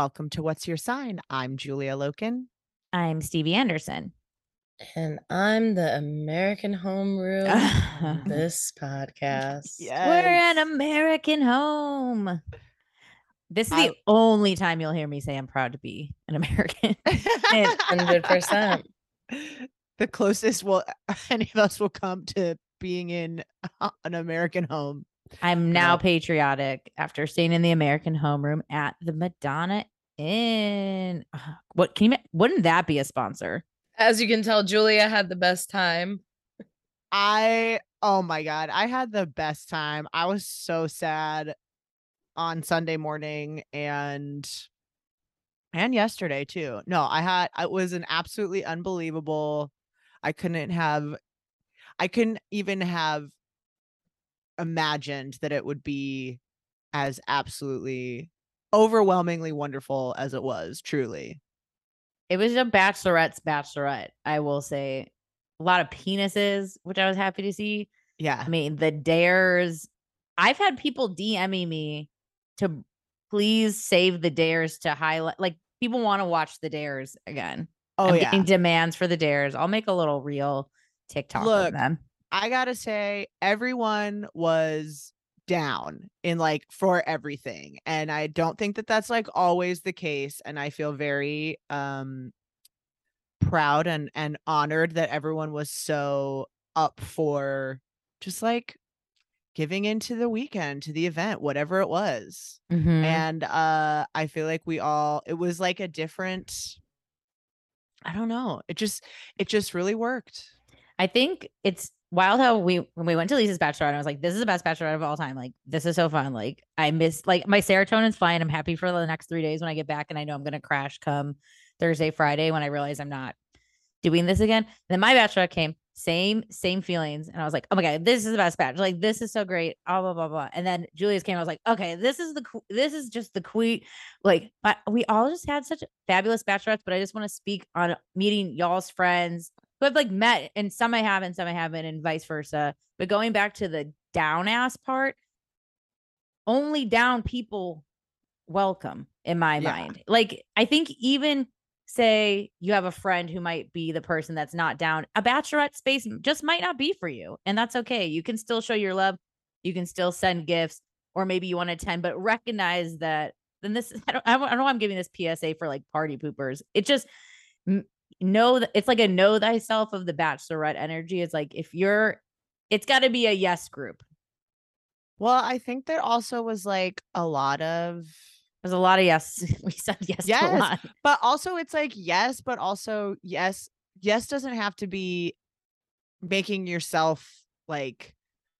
Welcome to What's Your Sign? I'm Julia Loken. I'm Stevie Anderson. And I'm the American homeroom. On this podcast. We're an American home. This is the only time you'll hear me say I'm proud to be an American. Hundred percent. the closest will any of us will come to being in uh, an American home. I'm now Yep. patriotic after staying in the American homeroom at the Madonna Inn. What can you? Wouldn't that be a sponsor? As you can tell, Julia had the best time. I oh my god, I had the best time. I was so sad on Sunday morning and and yesterday too. No, I had it was an absolutely unbelievable. I couldn't have I couldn't even have imagined that it would be as absolutely overwhelmingly wonderful as it was, truly. It was a bachelorette's bachelorette. I will say, a lot of penises, which I was happy to see. Yeah. I mean, the dares. I've had people DMing me to please save the dares to highlight. Like people want to watch the dares again. Oh I'm yeah. demands for the dares. I'll make a little real TikTok Look, of them. I gotta say, everyone was down in like for everything. And I don't think that that's like always the case. And I feel very um proud and and honored that everyone was so up for just like giving into the weekend to the event whatever it was Mhm. and uh i feel like we all it was like a different i don't know it just it just really worked I think it's wild how we when we went to Lisa's bachelorette, I was like, this is the best bachelorette of all time. Like, this is so fun. Like, I miss like my serotonin's fine. I'm happy for the next three days when I get back, and I know I'm gonna crash come Thursday, Friday when I realize I'm not doing this again. And then my bachelorette came same same feelings and i was like oh my god this is the best batch like this is so great blah blah blah blah and then julia's came i was like okay this is the this is just the queen like we all just had such fabulous bachelorettes but i just want to speak on meeting y'all's friends who i've like met and some i haven't some i haven't and vice versa but going back to the down ass part only down people welcome in my Yeah. mind like i think even say you have a friend who might be the person that's not down, a bachelorette space just might not be for you. And that's okay. You can still show your love. You can still send gifts, or maybe you want to attend, but recognize that then this, I don't, I don't know I'm giving this PSA for like party poopers. It just know that it's like a know thyself of the bachelorette energy. It's like if you're, it's got to be a yes group. Well, I think there also was like a lot of There's a lot of yes. We said yes, Yes. lot. but also it's like yes, but also yes, yes doesn't have to be making yourself like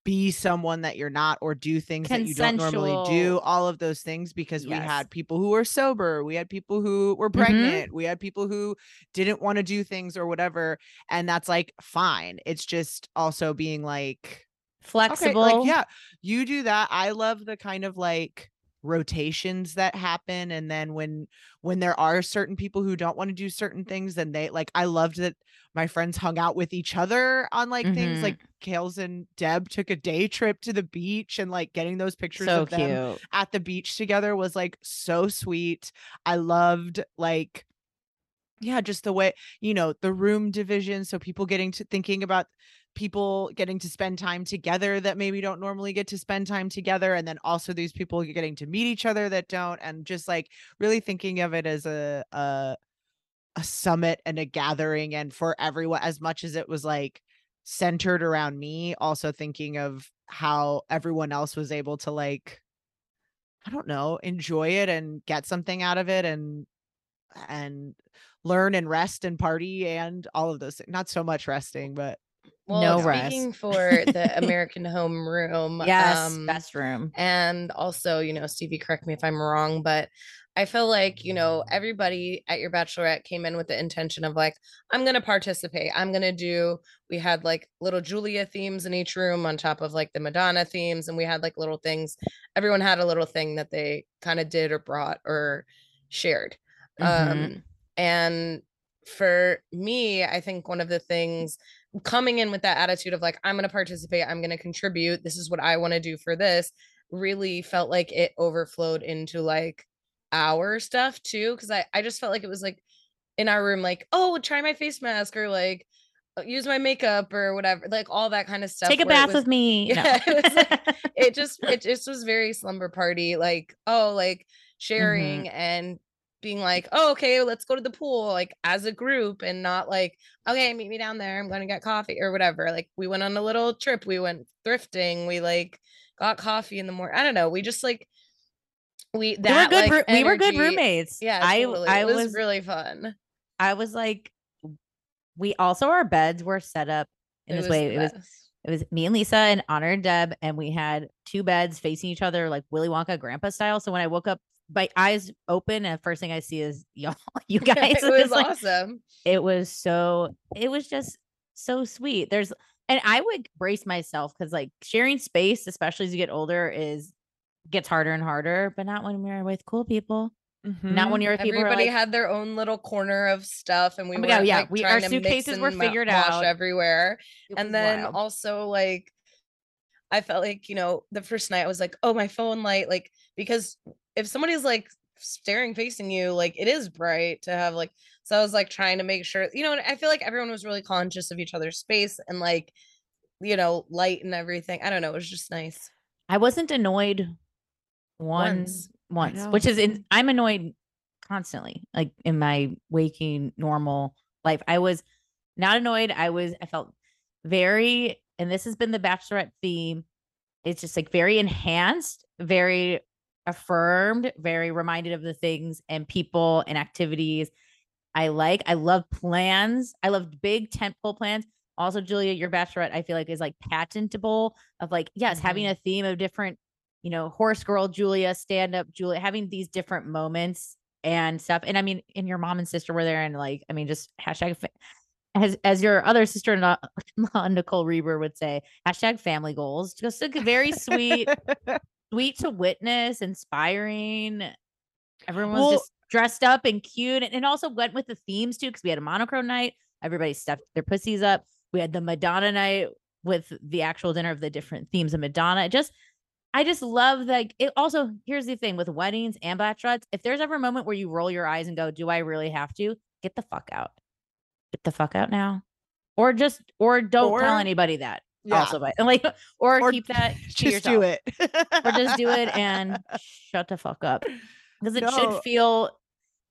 be someone that you're not or do things that you don't normally do all of those things because we had people who were sober we had people who were mm-hmm. pregnant we had people who didn't want to do things or whatever and that's like fine it's just also being like Flexible. Okay, like yeah, you do that. I love the kind of like rotations that happen and then when when there are certain people who don't want to do certain things then they like I loved that my friends hung out with each other on like things Mhm. like Kales and Deb took a day trip to the beach and like getting those pictures So of them at the beach together was like so sweet. I loved like yeah, just the way, you know, the room division so people getting to thinking about people getting to spend time together that maybe don't normally get to spend time together and then also these people getting to meet each other that don't and just like really thinking of it as a a a summit and a gathering and for everyone as much as it was like centered around me also thinking of how everyone else was able to like I don't know, enjoy it and get something out of it and and learn and rest and party and all of those. Not so much resting, but No speaking rest. for the American Home Room, Yes, um, best room. and also, you know, Stevie, correct me if I'm wrong, but I feel like, you know, everybody at your bachelorette came in with the intention of like, I'm going to participate. I'm going to do, we had like little Julia themes in each room on top of like the Madonna themes. And we had like little things. Everyone had a little thing that they kind of did or brought or shared. Mhm. Um, and for me, I think one of the things coming in with that attitude of like, I'm going to participate, I'm going to contribute, this is what I want to do for this, really felt like it overflowed into like our stuff too. Cause I, I just felt like it was like in our room, like, oh, try my face mask or like uh, use my makeup or whatever, like all that kind of stuff. Take a bath was- with me. No. Yeah, it was like- it just it just was very slumber party like oh like sharing and being like oh okay let's go to the pool like as a group and not like okay meet me down there i'm gonna get coffee or whatever like we went on a little trip we went thrifting we like got coffee in the morning i don't know we just like we we were good. like, we were good roommates. yeah I totally. I it was, was really fun I was like, we also our beds were set up in It this way. It was it was me and Lisa and Honor and Deb, and we had two beds facing each other like Willy Wonka grandpa style. So when I woke up, my eyes open, and first thing I see is y'all, you guys. it was like- awesome it was so it was just so sweet there's and i would brace myself because like sharing space especially as you get older is gets harder and harder but not when we're with cool people not when mm-hmm. you're with people Everybody like, had their own little corner of stuff, and we Oh were God, yeah, like we- our suitcases were ma- figured wash out. everywhere. And then wild. also like, I felt like you know the first night I was like, oh my phone light, like because if somebody's like staring facing you, like it is bright to have like. So I was like trying to make sure, you know, I feel like everyone was really conscious of each other's space and like, you know, light and everything. I don't know, it was just nice. i wasn't annoyed once Once. once which is in i'm annoyed constantly like in my waking normal life i was not annoyed i was i felt very and this has been the bachelorette theme it's just like very enhanced very affirmed very reminded of the things and people and activities i like. I love plans. I love big tentpole plans. Also julia your bachelorette i feel like is like patentable of like yes having mm-hmm. a theme of different you know horse girl julia stand up julia having these different moments and stuff. And i mean and your mom and sister were there and like i mean just hashtag as as your other sister-in-law Nicole Reber would say, hashtag family goals. Just a very sweet, sweet to witness, inspiring. Everyone was Well- just dressed up and cute, and, and also went with the themes too, because we had a monochrome night. Everybody stuffed their pussies up. We had the Madonna night with the actual dinner of the different themes of Madonna. It just I just love like it also here's the thing with weddings and bachelorettes. If there's ever a moment where you roll your eyes and go, Do I really have to? Get the fuck out. Get the fuck out now. Or just or don't tell anybody that. Yeah. Also, but like or, Or keep that just yourself. do it. Or just do it and shut the fuck up. Because it No. should feel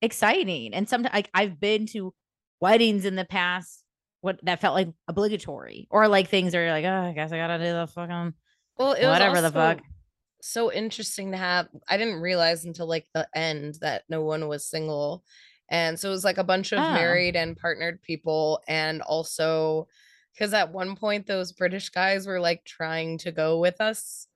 exciting. And sometimes like I've been to weddings in the past what that felt like obligatory or like things are like, oh, I guess I gotta do the fucking Well, it was Whatever the fuck. So interesting to have. I didn't realize until like the end that no one was single. And so it was like a bunch of Oh. married and partnered people. And also, because at one point, those British guys were like trying to go with us.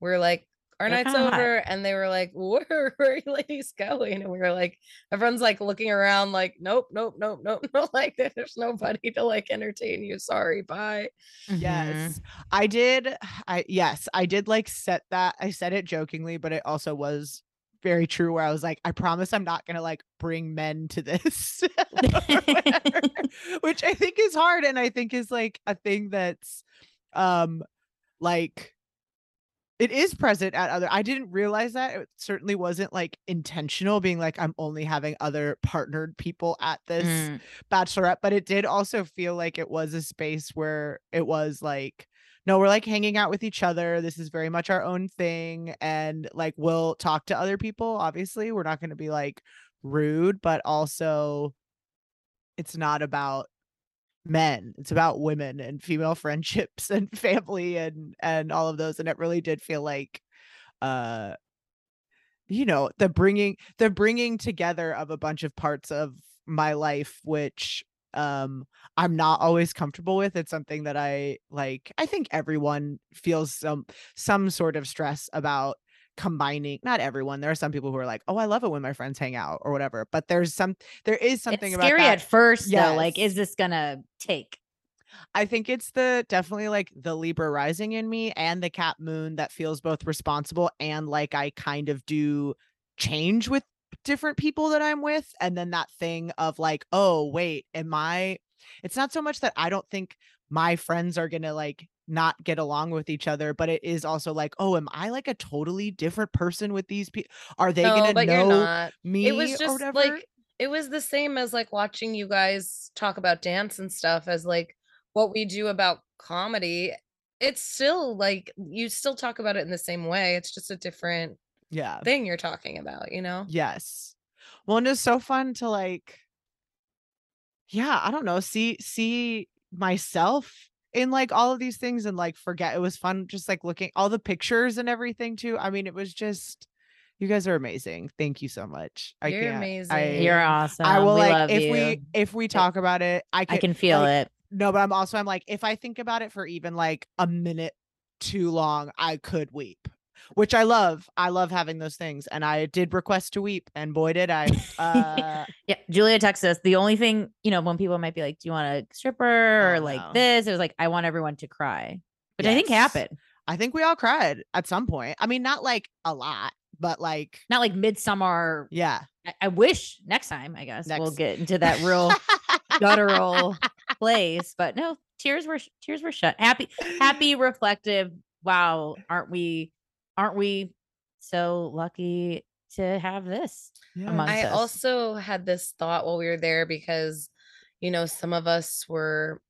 We're like, our They're night's kinda hot. over. And they were like, where, where are you ladies going? And we were like, everyone's like looking around, like, nope, nope, nope, nope, no. Like, there's nobody to like entertain you. Sorry, bye. Mhm. Yes. I did. I yes, I did like set that. I said it jokingly, but it also was very true where I was like, I promise I'm not gonna like bring men to this. Which I think is hard and I think is like a thing that's um like it is present at other I didn't realize that it certainly wasn't like intentional being like I'm only having other partnered people at this Mm. bachelorette but it did also feel like it was a space where it was like no we're like hanging out with each other this is very much our own thing and like we'll talk to other people obviously we're not going to be like rude but also it's not about men it's about women and female friendships and family and and all of those and it really did feel like uh you know the bringing the bringing together of a bunch of parts of my life which um i'm not always comfortable with it's something that i like i think everyone feels some some sort of stress about combining not everyone there are some people who are like oh i love it when my friends hang out or whatever but there's some there is something about it. it's scary at first though. Like, is this gonna take? I think it's the definitely like the Libra rising in me and the Cap Moon that feels both responsible and like I kind of do change with different people that I'm with. And then that thing of like, oh, wait, am I? It's not so much that I don't think my friends are going to like not get along with each other, but it is also like, oh, am I like a totally different person with these people? Are they no, going to know me it was just like it was the same as like watching you guys talk about dance and stuff as like what we do about comedy it's still like you still talk about it in the same way it's just a different yeah. thing you're talking about you know Yes. Well, and it's so fun to like, yeah, I don't know, see see myself in like all of these things and like forget it was fun just like looking all the pictures and everything too. I mean, it was just you guys are amazing. Thank you so much. I You're can't. amazing. I, You're awesome. I will we like love if you. we if we talk about it, I can I can feel like, it. No, but I'm also I'm like if I think about it for even like a minute too long, I could weep. Which I love. I love having those things. And I did request to weep and boy did I. Uh Yeah, Julia texted us. The only thing, you know, when people might be like, "Do you want a stripper or Oh, like no. this?" It was like, "I want everyone to cry," which I think happened. I think we all cried at some point. I mean, not like a lot, but like Not like midsummer. yeah. I, I wish next time. I guess we'll get into that real guttural place, but no, tears were tears were shut. Happy, happy, reflective. Wow, aren't we? Aren't we so lucky to have this? amongst I us. also had this thought while we were there because, you know, some of us were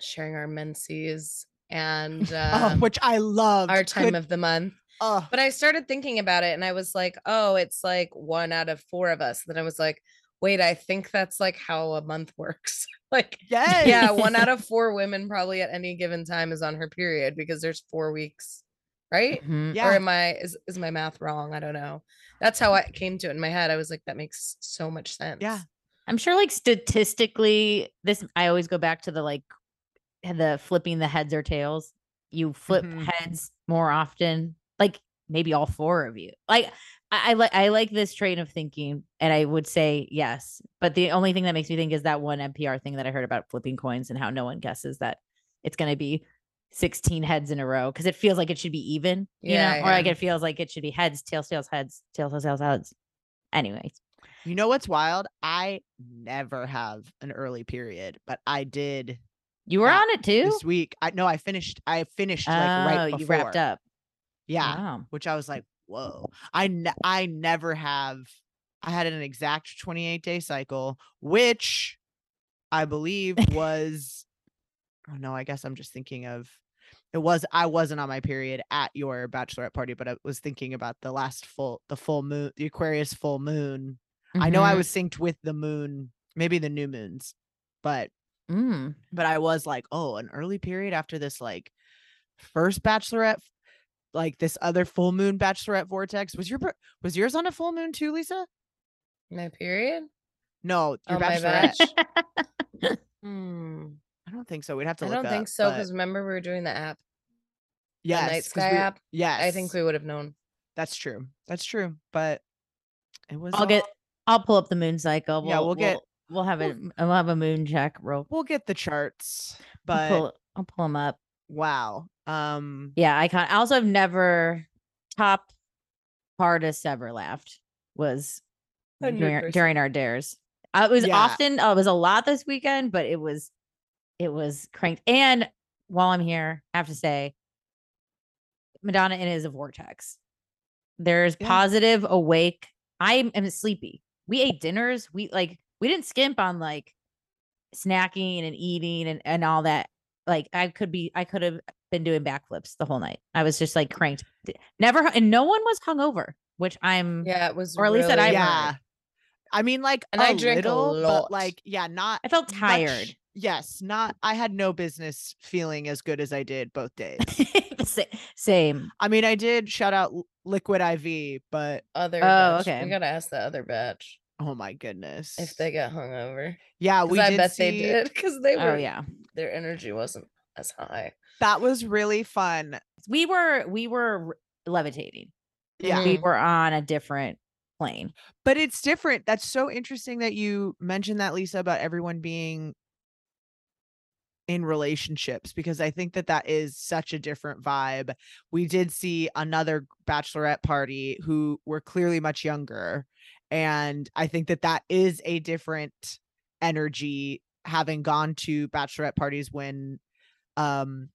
sharing our menses and Oh, uh, which I love. our time of the month. oh, But I started thinking about it and I was like, oh, it's like one out of four of us. Then I was like, wait, I think that's like how a month works. like, yes. yeah, one out of four women probably at any given time is on her period because there's four weeks, right? Mhm. Yeah. Or am I is is my math wrong? I don't know. That's how I came to it in my head. I was like, that makes so much sense. Yeah. I'm sure like statistically, this I always go back to the like the flipping the heads or tails. You flip Mhm. heads more often. Like maybe all four of you. Like I, I like I like this train of thinking, and I would say yes. But the only thing that makes me think is that one NPR thing that I heard about flipping coins and how no one guesses that it's going to be 16 heads in a row because it feels like it should be even, you Yeah, know, or like it feels like it should be heads, tails, tails, heads, tails, tails, tails, heads. Anyways, You know what's wild? I never have an early period, but I did you were on it too. this week. I no, I finished. I finished oh, like right before. you wrapped up. Yeah, Wow. which I was like, whoa. I ne- I never have. I had an exact 28 day cycle, which I believe was. Oh no, I guess I'm just thinking of. It was I wasn't on my period at your bachelorette party, but I was thinking about the last full the full moon, the Aquarius full moon. I know I Mhm. was synced with the moon, maybe the new moons, but Mm. but I was like, oh, an early period after this like first bachelorette, like this other full moon bachelorette vortex. Was your was yours on a full moon too, Lisa? My period. No, your Oh, bachelorette. batch? Hmm. I don't think so. We'd have to I look don't think up, so but because remember we were doing the app, yes, the Night 'cause Sky we- app. Yes, I think we would have known. that's true. That's true. But it was. I'll get. I'll pull up the moon cycle. Yeah, we'll get- We'll have we'll- it. We'll have a moon check. Real. We'll get the charts, I'll but pull, I'll pull them up. wow. Um. Yeah, I can't. I also have never top hardest ever laughed was during, during our dares. Uh, it was Yeah. often uh, it was a lot this weekend, but it was it was cranked. And while I'm here, I have to say, Madonna Inn is a vortex. There's Yeah. positive awake. I am sleepy. We ate dinners. We like we didn't skimp on like snacking and eating and, and all that. Like I could be I could have been doing backflips the whole night. I was just like cranked. Never and no one was hungover, which I'm Yeah, it was. Or at least that I've yeah. heard. I mean, like, And a I drink a little, lot. but like, yeah, not. I felt much- tired. Yes, not. I had no business feeling as good as I did both days. Same. I mean, I did shout out Liquid IV, but Other. Oh, batch. okay. We gotta ask the other batch oh my goodness, if they got hungover. yeah, we I did bet see, they did because they were. Oh yeah. Their energy wasn't as high. That was really fun. We were we were levitating. Yeah, We were on a different plane. but it's different. That's so interesting that you mentioned that, Lisa, about everyone being in relationships because I think that that is such a different vibe. We did see another bachelorette party who were clearly much younger, and I think that that is a different energy having gone to bachelorette parties when um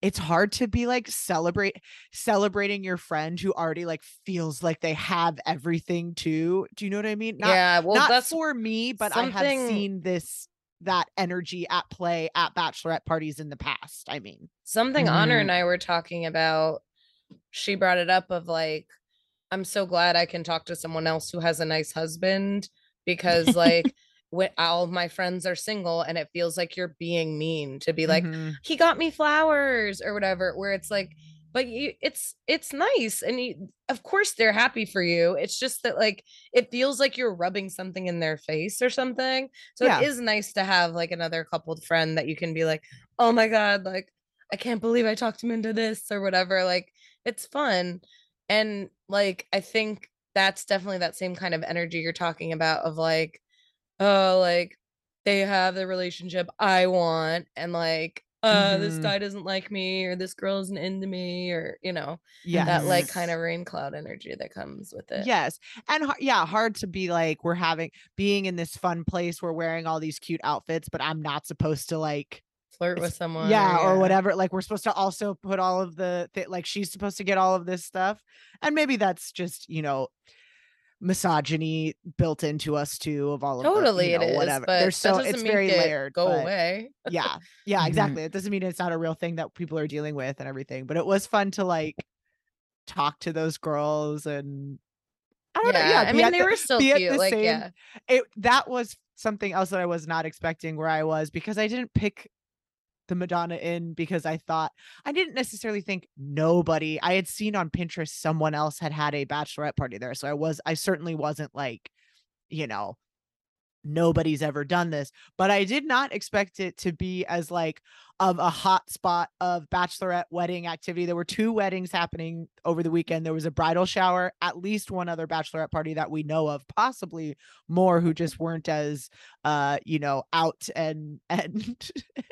it's hard to be like celebrate celebrating your friend who already like feels like they have everything too. Do you know what I mean? Not yeah. Well, not that's for me, but I have seen this that energy at play at bachelorette parties in the past. I mean, something Honor Mhm. and I were talking about. She brought it up of like, I'm so glad I can talk to someone else who has a nice husband because like when all of my friends are single and it feels like you're being mean to be like, mhm, he got me flowers or whatever where it's like but you it's it's nice and you of course they're happy for you it's just that like it feels like you're rubbing something in their face or something so Yeah. it is nice to have like another coupled friend that you can be like oh my god like i can't believe i talked him into this or whatever like it's fun and like i think that's definitely that same kind of energy you're talking about of like oh like they have the relationship I want and like uh this Mhm. guy doesn't like me or this girl isn't into me or you know yeah that like kind of rain cloud energy that comes with it. Yes. And yeah, hard to be like we're having being in this fun place, we're wearing all these cute outfits, but I'm not supposed to like Flirt with someone. yeah, or whatever. Like we're supposed to also put all of the th- like she's supposed to get all of this stuff. And maybe that's just, you know, misogyny built into us too of all of the, you Totally it know, is. whatever. There's so it's very it layered. Go away. yeah yeah Mhm. exactly it doesn't mean it's not a real thing that people are dealing with and everything but it was fun to like talk to those girls and i don't know yeah I mean they the- were still cute. the Like same- yeah. it that was something else that i was not expecting where i was because i didn't pick the Madonna Inn because i thought i didn't necessarily think nobody i had seen on pinterest someone else had had a bachelorette party there so i was i certainly wasn't like you know nobody's ever done this. But I did not expect it to be as like of a hot spot of bachelorette wedding activity. There were two weddings happening over the weekend. There was a bridal shower, at least one other bachelorette party that we know of, possibly more who just weren't as uh, you know, out and and,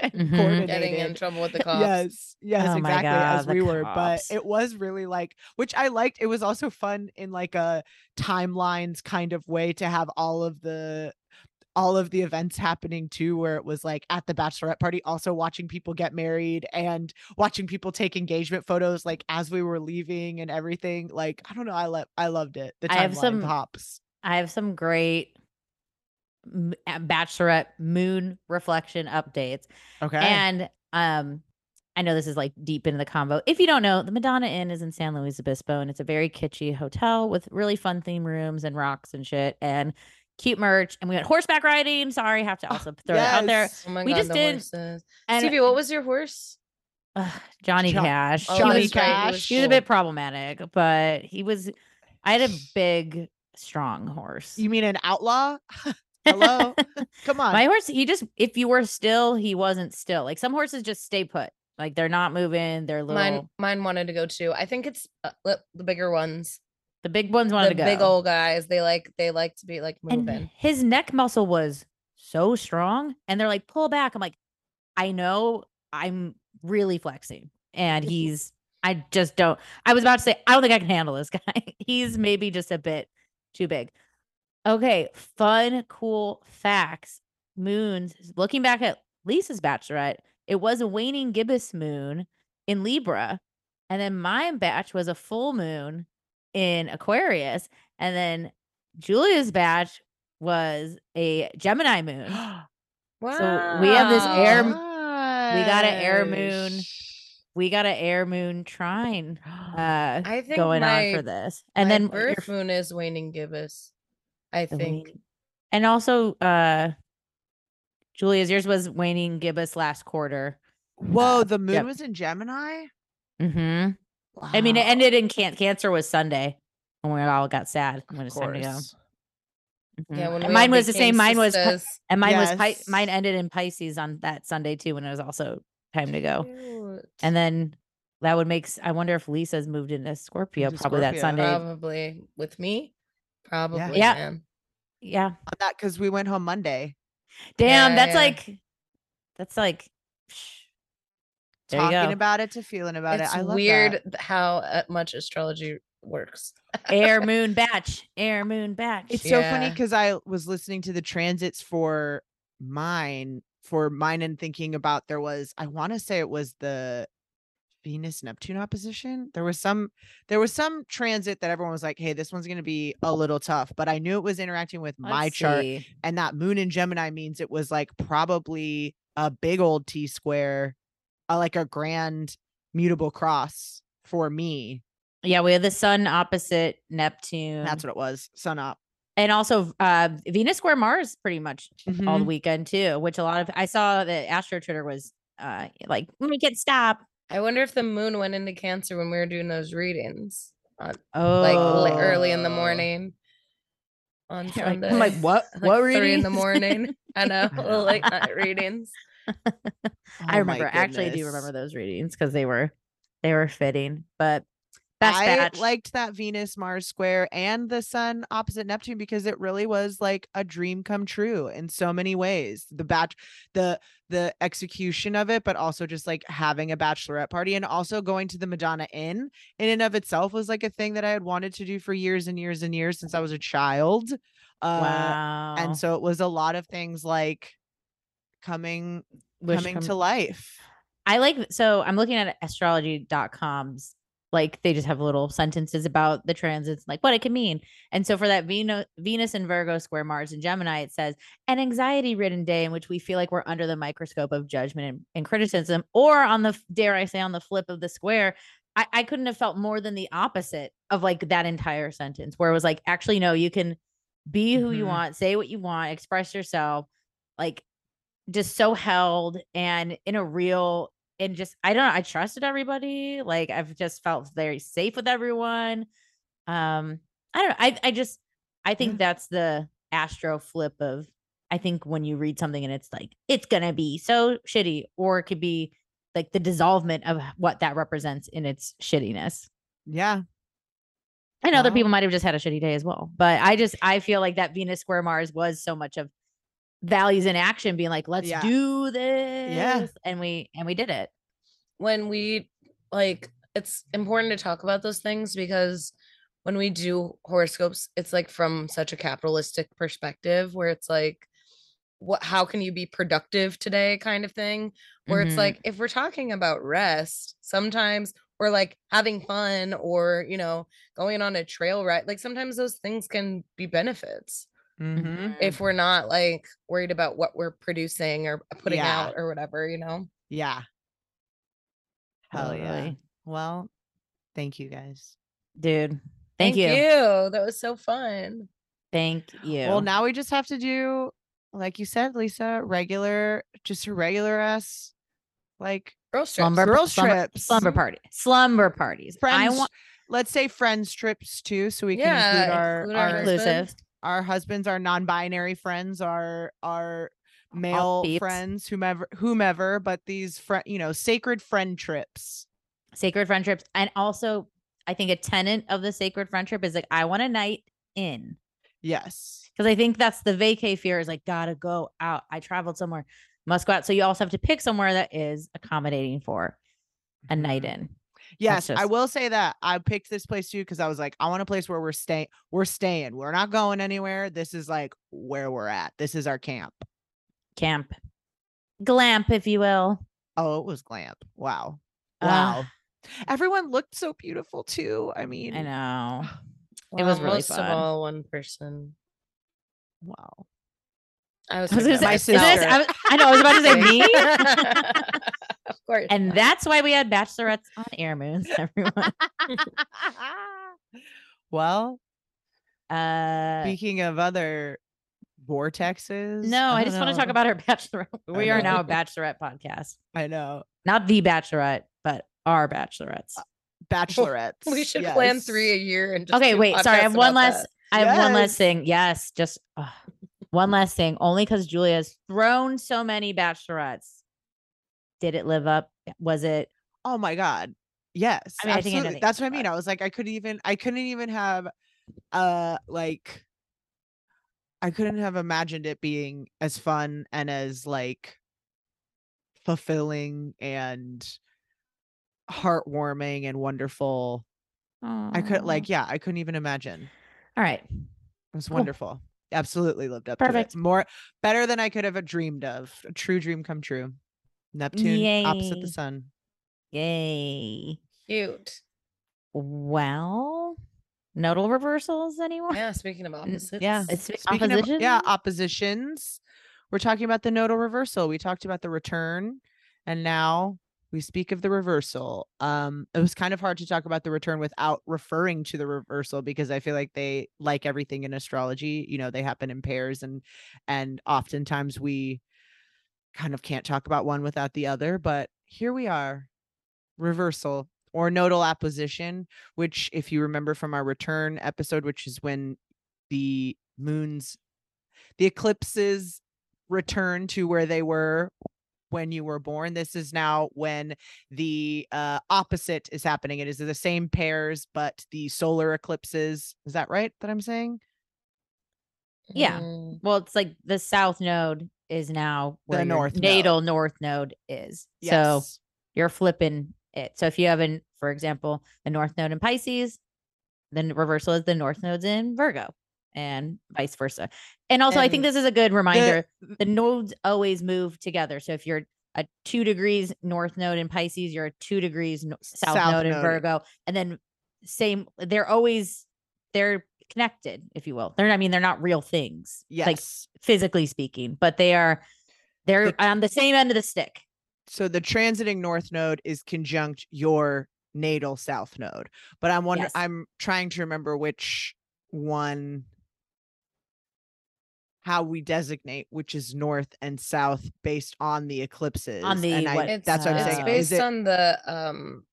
and Mhm. Getting in trouble with the cops. Yes, yes, Oh exactly as God, the we were. But it was really like, which I liked. It was also fun in like a timelines kind of way to have all of the all of the events happening too where it was like at the bachelorette party also watching people get married and watching people take engagement photos like as we were leaving and everything like i don't know i love i loved it the I have some- hops I have some great m- bachelorette moon reflection updates. okay And um I know this is like deep into the combo. If you don't know, the Madonna Inn is in San Luis Obispo and it's a very kitschy hotel with really fun theme rooms and rocks and shit and cute merch. And we went horseback riding. Sorry, have to also throw it out there. Oh my We god, just the did- horses. And Stevie, what was your horse? Ugh, Johnny Jo- Cash. Oh, Johnny was, right, he Cash. was he was a bit problematic, but he was I had a big, strong horse. you mean an outlaw hello come on My horse, he just if you were still, he wasn't still. Like some horses just stay put. Like they're not moving. They're little. Mine, mine wanted to go too. I think it's uh, the bigger ones, the big ones wanted the to go. big old guys. They like they like to be like and moving. his neck muscle was so strong and they're like pull back i'm like i know i'm really flexing and he's i just don't i was about to say i don't think i can handle this guy he's maybe just a bit too big okay fun cool facts moons looking back at lisa's bachelorette it was a waning gibbous moon in libra and then my batch was a full moon in aquarius and then julia's batch was a Gemini moon. Wow. So we have this air- we got a air moon we got an air moon trine uh I think going my, on for this. And my then your birth f- moon is waning gibbous. I think. waning- and also uh Julia's yours was waning gibbous last quarter. whoa Uh, the moon yep. was in gemini hmm I mean, it ended in can- cancer was Sunday when we all got sad when it was Of time to go. course. Yeah, when and mine was the same. Mine was Pi- and mine was Pi- mine ended in Pisces on that Sunday too when it was also time to go. Cute. And then that would make I wonder if Lisa's moved into Scorpio Into probably that Sunday. probably with me. Probably. Yeah. man. yeah. on that because we went home monday Damn, Yeah, that's yeah. like that's like psh, there talking go. about it to feeling about It's it i love weird that. how uh, much astrology works. air moon batch. Air moon batch. It's so funny because I was listening to the transits for mine, for mine, and thinking about there was, I want to say it was the Venus Neptune opposition. There was some, there was some transit that everyone was like, "Hey, this one's going to be a little tough," but I knew it was interacting with my Let's chart, see. and that Moon in Gemini means it was like probably a big old T square, uh, like a grand mutable cross for me. Yeah, we have the sun opposite Neptune. That's what it was. Sun up. and also uh Venus square Mars pretty much all the Mhm. weekend too, which a lot of I saw that Astro Twitter was uh like make it stop. I wonder if the moon went into Cancer when we were doing those readings, on, Oh, like li- early in the Oh. morning. On Sunday, I'm like, what? like what three in the morning. I know, I know. late night readings. I Oh remember. Actually, I do remember those readings because they were they were fitting. But best I batch. liked that Venus Mars square and the sun opposite Neptune because it really was like a dream come true in so many ways. The batch the the execution of it, but also just like having a bachelorette party and also going to the Madonna Inn in and of itself was like a thing that I had wanted to do for years and years and years since I was a child. Uh wow. and so it was a lot of things like coming Wish coming come- to life. I like so I'm looking at astrology.com's like they just have little sentences about the transits like what it can mean. And so for that Venus Venus and Virgo square Mars and Gemini it says an anxiety ridden day in which we feel like we're under the microscope of judgment and, and criticism or on the dare I say on the flip of the square I, I couldn't have felt more than the opposite of like that entire sentence where it was like actually no you can be who you Mhm. want say what you want express yourself like just so held and in a real and just I don't know, I trusted everybody. Like I've just felt very safe with everyone. Um, I don't know. I I just I think Yeah. that's the astro flip of I think when you read something and it's like it's gonna be so shitty, or it could be like the dissolvement of what that represents in its shittiness. Yeah. And other people might have just had a shitty day as well. But I just I feel like that Venus square Mars was so much of values in action, being like, let's Yeah. do this. yeah And we and we did it. when we like it's important to talk about those things because when we do horoscopes it's like from such a capitalistic perspective where it's like what how can you be productive today kind of thing where Mhm. it's like if we're talking about rest sometimes or like having fun or you know going on a trail ride like sometimes those things can be benefits Mm-hmm. if we're not like worried about what we're producing or putting Yeah. out or whatever you know Yeah. Hell yeah. Totally. Well, thank you guys. Dude. Thank, you. that was so fun Thank you. Well, now we just have to do, like you said, Lisa, regular, just a regular ass, like girl trips. slumber girl slumber, trips. slumber party. Slumber parties. friends. I want let's say friends trips too, so we can Yeah, include our include our our, husbands. inclusive. Our husbands, our non-binary friends, our our male friends, whomever, whomever. But these friend, you know, sacred friend trips. sacred friendships and also i think a tenant of the sacred friendship is like i want a night in Yes. because i think that's the vacay fear is like gotta go out i traveled somewhere must go out so you also have to pick somewhere that is accommodating for a night Mhm. in Yes, I will say that I picked this place too because I was like, I want a place where we're staying. We're staying. We're not going anywhere. This is like where we're at. This is our camp. camp glamp if you will Oh, it was glamp. Wow. Wow. Everyone looked so beautiful too. I mean, i know Wow, It was really most fun. of all one person. Wow. I was I was gonna about say, is this- I, was- I know i was about to say me of course. and that's why we had bachelorettes on air moons everyone well, uh speaking of other vortexes. no i, don't just want to talk about our bachelorette we are now a bachelorette podcast I know. not the bachelorette, but our bachelorettes. Bachelorettes. we should plan three a year and just Okay, wait, sorry. I have one about less. that. I have one Yes. less thing. Yes, just ugh. One last thing. Only because Julia's thrown so many bachelorettes. Did it live up? Was it? Oh my god. Yes. I mean, I think I know absolutely. the That's what I mean. I was like, I couldn't even I couldn't even have uh like I couldn't have imagined it being as fun and as like fulfilling and heartwarming and wonderful. I could like, yeah, I couldn't even imagine. All right. It was Cool. wonderful. Absolutely lived up to Perfect. it. More better than I could have uh, dreamed of. A true dream come true. Neptune opposite the sun. Yay. Cute. Well, nodal reversals. Anyone? Yeah, speaking of opposites. yeah. It's Speaking of yeah, oppositions. We're talking about the nodal reversal. We talked about the return, and now we speak of the reversal. Um, it was kind of hard to talk about the return without referring to the reversal because I feel like they, like everything in astrology, you know, they happen in pairs, and and oftentimes we kind of can't talk about one without the other. But here we are, reversal or nodal apposition, which, if you remember from our return episode, which is when the moons the eclipses return to where they were when you were born this is now when the uh opposite is happening it is the same pairs but the solar eclipses is that right that i'm saying Yeah. Mm, Well, it's like the south node is now The where your north node. natal north node is. So you're flipping it. So if you have an, for example, the north node in Pisces, then reversal is the north nodes in Virgo and vice versa. And also, I think this is a good reminder the nodes always move together. So if you're a two degrees north node in Pisces, you're a two degrees no- south, South node in. Virgo. And then same, they're always, they're connected, if you will. They're, I mean, they're not real things, yes like physically speaking, but they are, they're The- on the same end of the stick. so the transiting north node is conjunct your natal south node but i'm wondering Yes. i'm trying to remember which one how we designate which is north and south based on the eclipses on the and I, It's, that's what i'm uh, it's saying based is it, on the um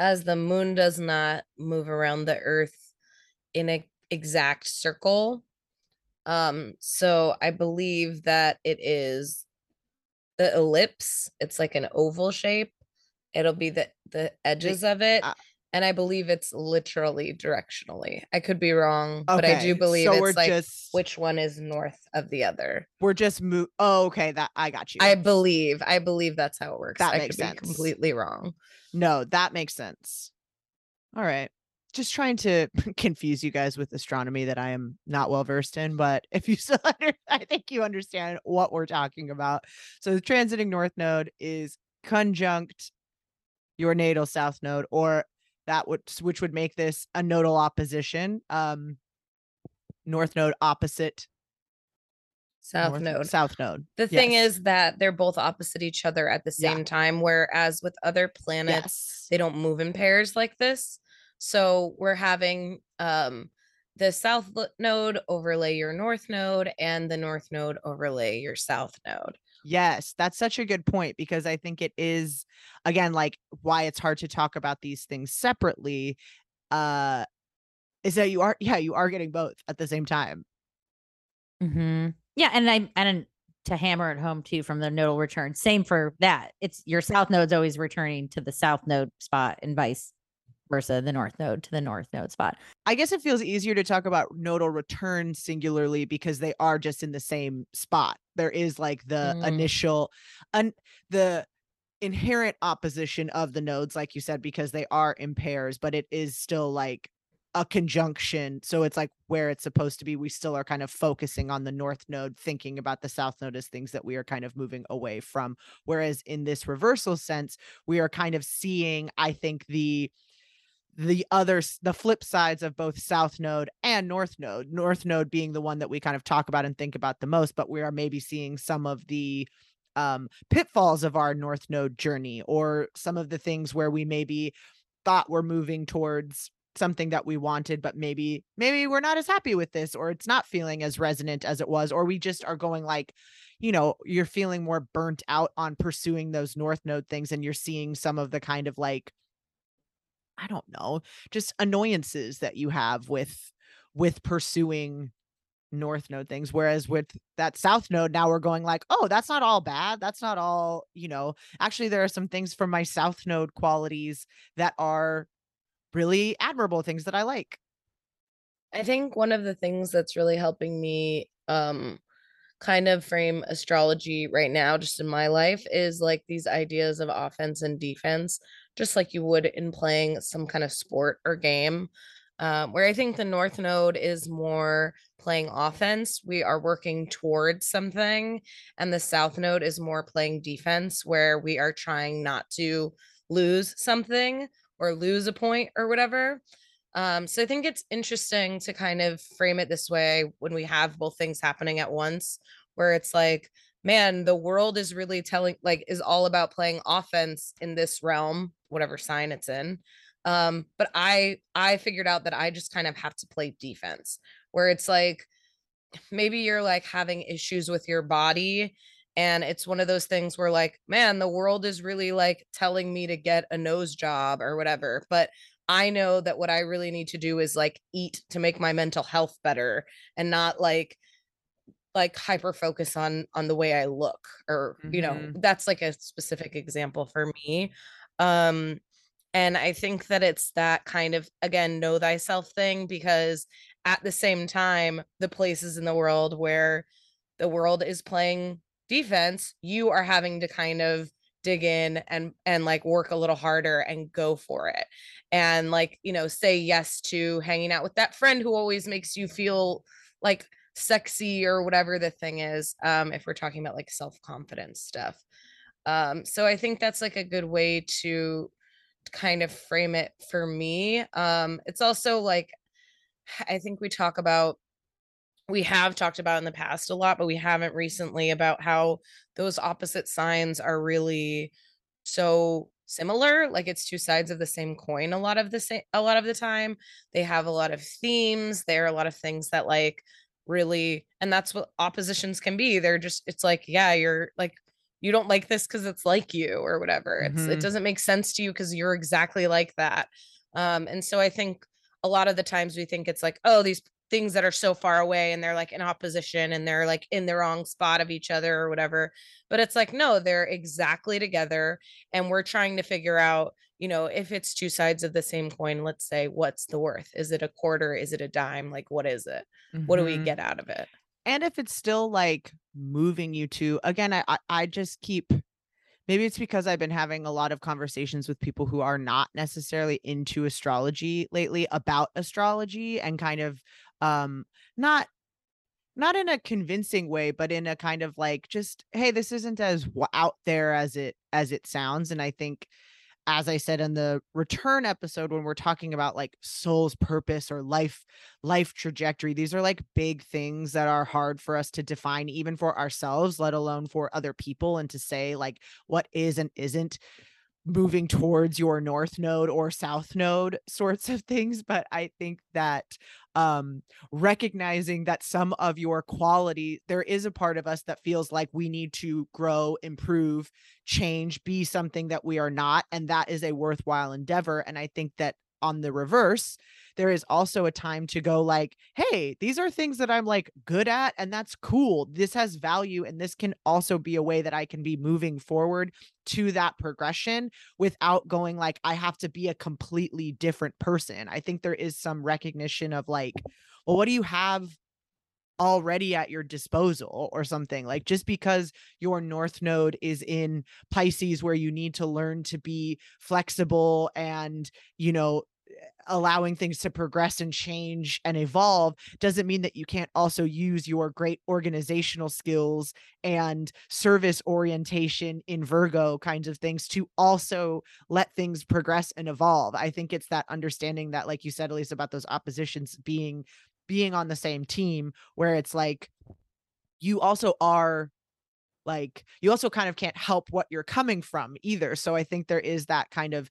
as the moon does not move around the earth in a exact circle Um, so I believe that it is the ellipse. It's like an oval shape. It'll be the the edges of it. uh, and I believe it's literally directionally. I could be wrong, but I do believe so it's like just- which one is north of the other. We're just move. Oh, okay. That I got you. I believe. I believe that's how it works. That I makes sense. completely wrong. No, that makes sense. All right. Just trying to confuse you guys with astronomy that I am not well versed in, but if you still under, I think you understand what we're talking about. So the transiting north node is conjunct your natal south node, or that would which would make this a nodal opposition. Um north node opposite South north node. South node. The thing is that they're both opposite each other at the Yeah. same time, whereas with other planets, Yes. they don't move in pairs like this. So we're having um the south node overlay your north node and the north node overlay your south node. Yes, that's such a good point because I think it is again like why it's hard to talk about these things separately uh is that you are yeah, you are getting both at the same time. hmm Yeah, and I and to hammer it home too from the nodal return. Same for that. It's your south node's always returning to the south node spot and vice versa, the north node to the north node spot. I guess it feels easier to talk about nodal return singularly because they are just in the same spot. There is like the Mm. initial un, the inherent opposition of the nodes like you said because they are in pairs, but it is still like a conjunction. So it's like where it's supposed to be. We still are kind of focusing on the north node, thinking about the south node as things that we are kind of moving away from. Whereas in this reversal sense, we are kind of seeing, I think, the the other the flip sides of both south node and north node north node being the one that we kind of talk about and think about the most but we are maybe seeing some of the um pitfalls of our north node journey or some of the things where we maybe thought we're moving towards something that we wanted but maybe maybe we're not as happy with this or it's not feeling as resonant as it was or we just are going like you know you're feeling more burnt out on pursuing those north node things and you're seeing some of the kind of like I don't know, just annoyances that you have with with pursuing north node things whereas with that south node now we're going like oh that's not all bad that's not all you know? Actually there are some things from my south node qualities that are really admirable things that i like. I think one of the things that's really helping me um kind of frame astrology right now just in my life is like these ideas of offense and defense just like you would in playing some kind of sport or game um, where i think the north node is more playing offense we are working towards something and the south node is more playing defense where we are trying not to lose something or lose a point or whatever um, so I think it's interesting to kind of frame it this way when we have both things happening at once, where it's like, man, the world is really telling, like, is all about playing offense in this realm, whatever sign it's in. Um, but I I figured out that I just kind of have to play defense, where it's like maybe you're like having issues with your body and it's one of those things where like man the world is really like telling me to get a nose job or whatever but i know that what i really need to do is like eat to make my mental health better and not like like hyper focus on on the way i look or you know Mhm. that's like a specific example for me um and i think that it's that kind of again know thyself thing because at the same time the places in the world where the world is playing defense you are having to kind of dig in and and like work a little harder and go for it. And like you know say yes to hanging out with that friend who always makes you feel like sexy or whatever the thing is um if we're talking about like self-confidence stuff. Um so i think that's like a good way to kind of frame it for me. Um it's also like i think we talk about we have talked about in the past a lot but we haven't recently about how those opposite signs are really so similar like it's two sides of the same coin a lot of the same a lot of the time. They have a lot of themes there are a lot of things that like really and that's what oppositions can be they're just it's like yeah you're like you don't like this because it's like you or whatever it's it doesn't make sense to you because you're exactly like that. Um and so i think a lot of the times we think it's like oh these things that are so far away and they're like in opposition and they're like in the wrong spot of each other or whatever. But it's like, no, they're exactly together. And we're trying to figure out, you know, if it's two sides of the same coin, let's say, what's the worth? Is it a quarter? Is it a dime? Like, what is it? What do we Mhm. get out of it? and if it's still like moving you to again I i just keep maybe it's because i've been having a lot of conversations with people who are not necessarily into astrology lately about astrology and kind of um not not in a convincing way but in a kind of like just hey this isn't as out there as it as it sounds. And i think as I said in the return episode when we're talking about like soul's purpose or life life trajectory these are like big things that are hard for us to define even for ourselves let alone for other people and to say like what is and isn't moving towards your north node or south node sorts of things. But i think that um recognizing that some of your quality there is a part of us that feels like we need to grow improve change be something that we are not and that is a worthwhile endeavor and i think that on the reverse there is also a time to go like hey these are things that i'm like good at and that's cool. This has value and this can also be a way that i can be moving forward to that progression without going like i have to be a completely different person. I think there is some recognition of like well what do you have already at your disposal? or something like just because your north node is in pisces where you need to learn to be flexible and you know allowing things to progress and change and evolve doesn't mean that you can't also use your great organizational skills and service orientation in Virgo kinds of things to also let things progress and evolve. I think it's that understanding that like you said Elise about those oppositions being being on the same team where it's like you also are like you also kind of can't help what you're coming from either so i think there is that kind of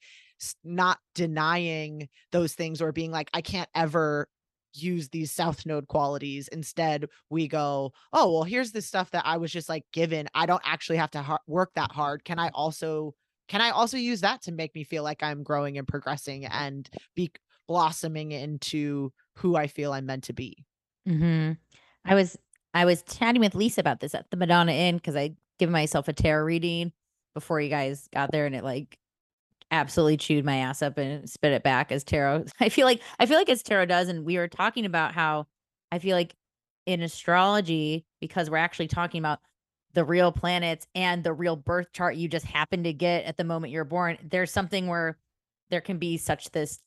not denying those things or being like i can't ever use these south node qualities. Instead we go oh well here's the stuff that i was just like given. I don't actually have to har- work that hard. Can i also can i also use that to make me feel like i'm growing and progressing and be blossoming into who i feel i'm meant to be? Mm-hmm. I was I was chatting with Lisa about this at the Madonna Inn because I give myself a tarot reading before you guys got there, and it like absolutely chewed my ass up and spit it back as tarot. I feel like I feel like as tarot does, and we were talking about how I feel like in astrology because we're actually talking about the real planets and the real birth chart you just happen to get at the moment you're born. There's something where there can be such this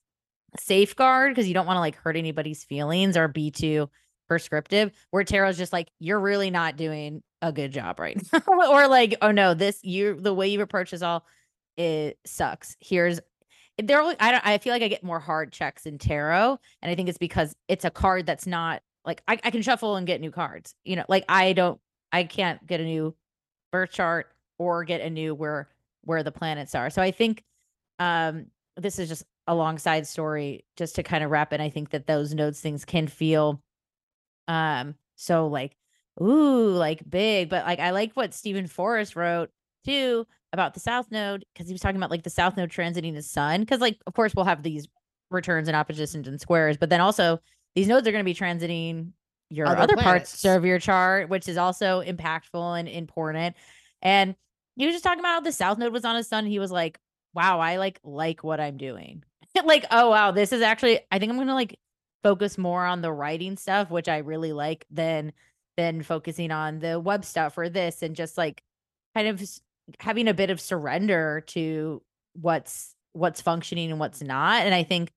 safeguard because you don't want to like hurt anybody's feelings or be too prescriptive where tarot's just like you're really not doing a good job right now or like oh no this you the way you approach this all it sucks. Here's there are- i don't i feel like i get more hard checks in tarot and i think it's because it's a card that's not like I, I can shuffle and get new cards you know like i don't i can't get a new birth chart or get a new where where the planets are. So i think um this is just a long side story just to kind of wrap it i think that those nodes things can feel um so like ooh like big but like i like what steven forrest wrote too about the south node because he was talking about like the south node transiting the sun because like of course we'll have these returns and oppositions and squares but then also these nodes are going to be transiting your Other other, parts of your chart which is also impactful and important and he was just talking about how the south node was on his sun he was like wow i like like what i'm doing. Like oh wow this is actually i think i'm gonna like focus more on the writing stuff which i really like than than focusing on the web stuff or this and just like kind of having a bit of surrender to what's what's functioning and what's not and i think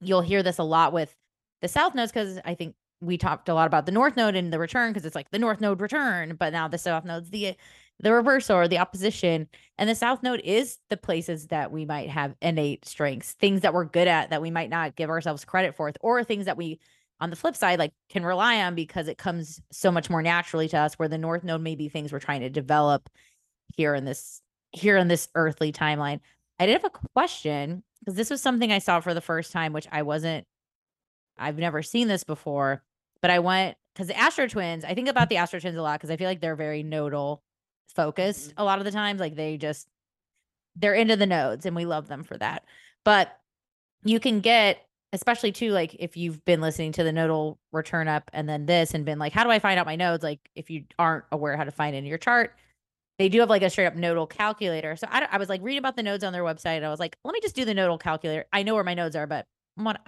you'll hear this a lot with the south nodes because i think we talked a lot about the north node and the return because it's like the north node return but now the south node's the the reversal or the opposition and the south node is the places that we might have innate strengths things that we're good at that we might not give ourselves credit for or things that we on the flip side like can rely on because it comes so much more naturally to us where the north node may be things we're trying to develop here in this here in this earthly timeline. I did have a question because this was something i saw for the first time which i wasn't i've never seen this before but i went because the AstroTwins i think about the AstroTwins a lot because i feel like they're very nodal focused mm-hmm. a lot of the times like they just they're into the nodes and we love them for that. But you can get especially too like if you've been listening to the nodal return up and then this and been like how do i find out my nodes? Like if you aren't aware how to find it in your chart they do have like a straight up nodal calculator. So i, I was like reading about the nodes on their website and i was like let me just do the nodal calculator. I know where my nodes are but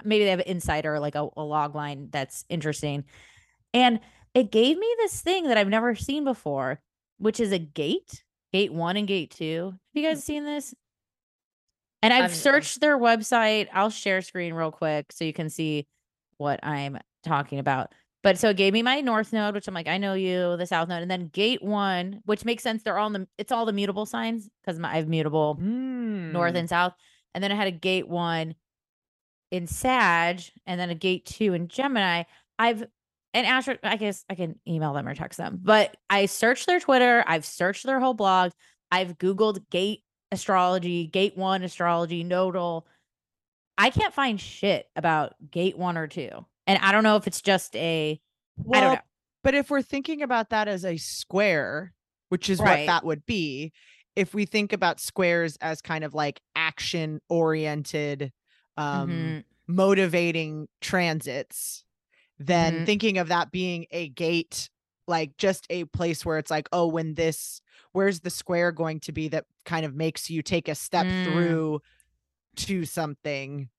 maybe they have an insider like a, a log line that's interesting. And it gave me this thing that i've never seen before which is a gate gate one and gate two. Have you guys mm. seen this? And I've I've- uh searched their website. I'll share screen real quick so you can see what I'm talking about. But so it gave me my north node, which I'm like, I know you, the south node, and then gate one, which makes sense. They're all in the it's all the mutable signs because I have mutable north Mm. and south. And then I had a gate one in Sag, and then a gate two in Gemini. I've and Astro, I guess I can email them or text them, but I searched their Twitter, I've searched their whole blog, I've Googled gate astrology, gate one astrology, nodal. I can't find shit about gate one or two. And I don't know if it's just a I Well, don't know. But if we're thinking about that as a square, which is Right. what that would be, if we think about squares as kind of like action oriented, um, Mhm. motivating transits, then Mhm. thinking of that being a gate, like just a place where it's like, oh, when this, where's the square going to be that kind of makes you take a step Mm. through to something?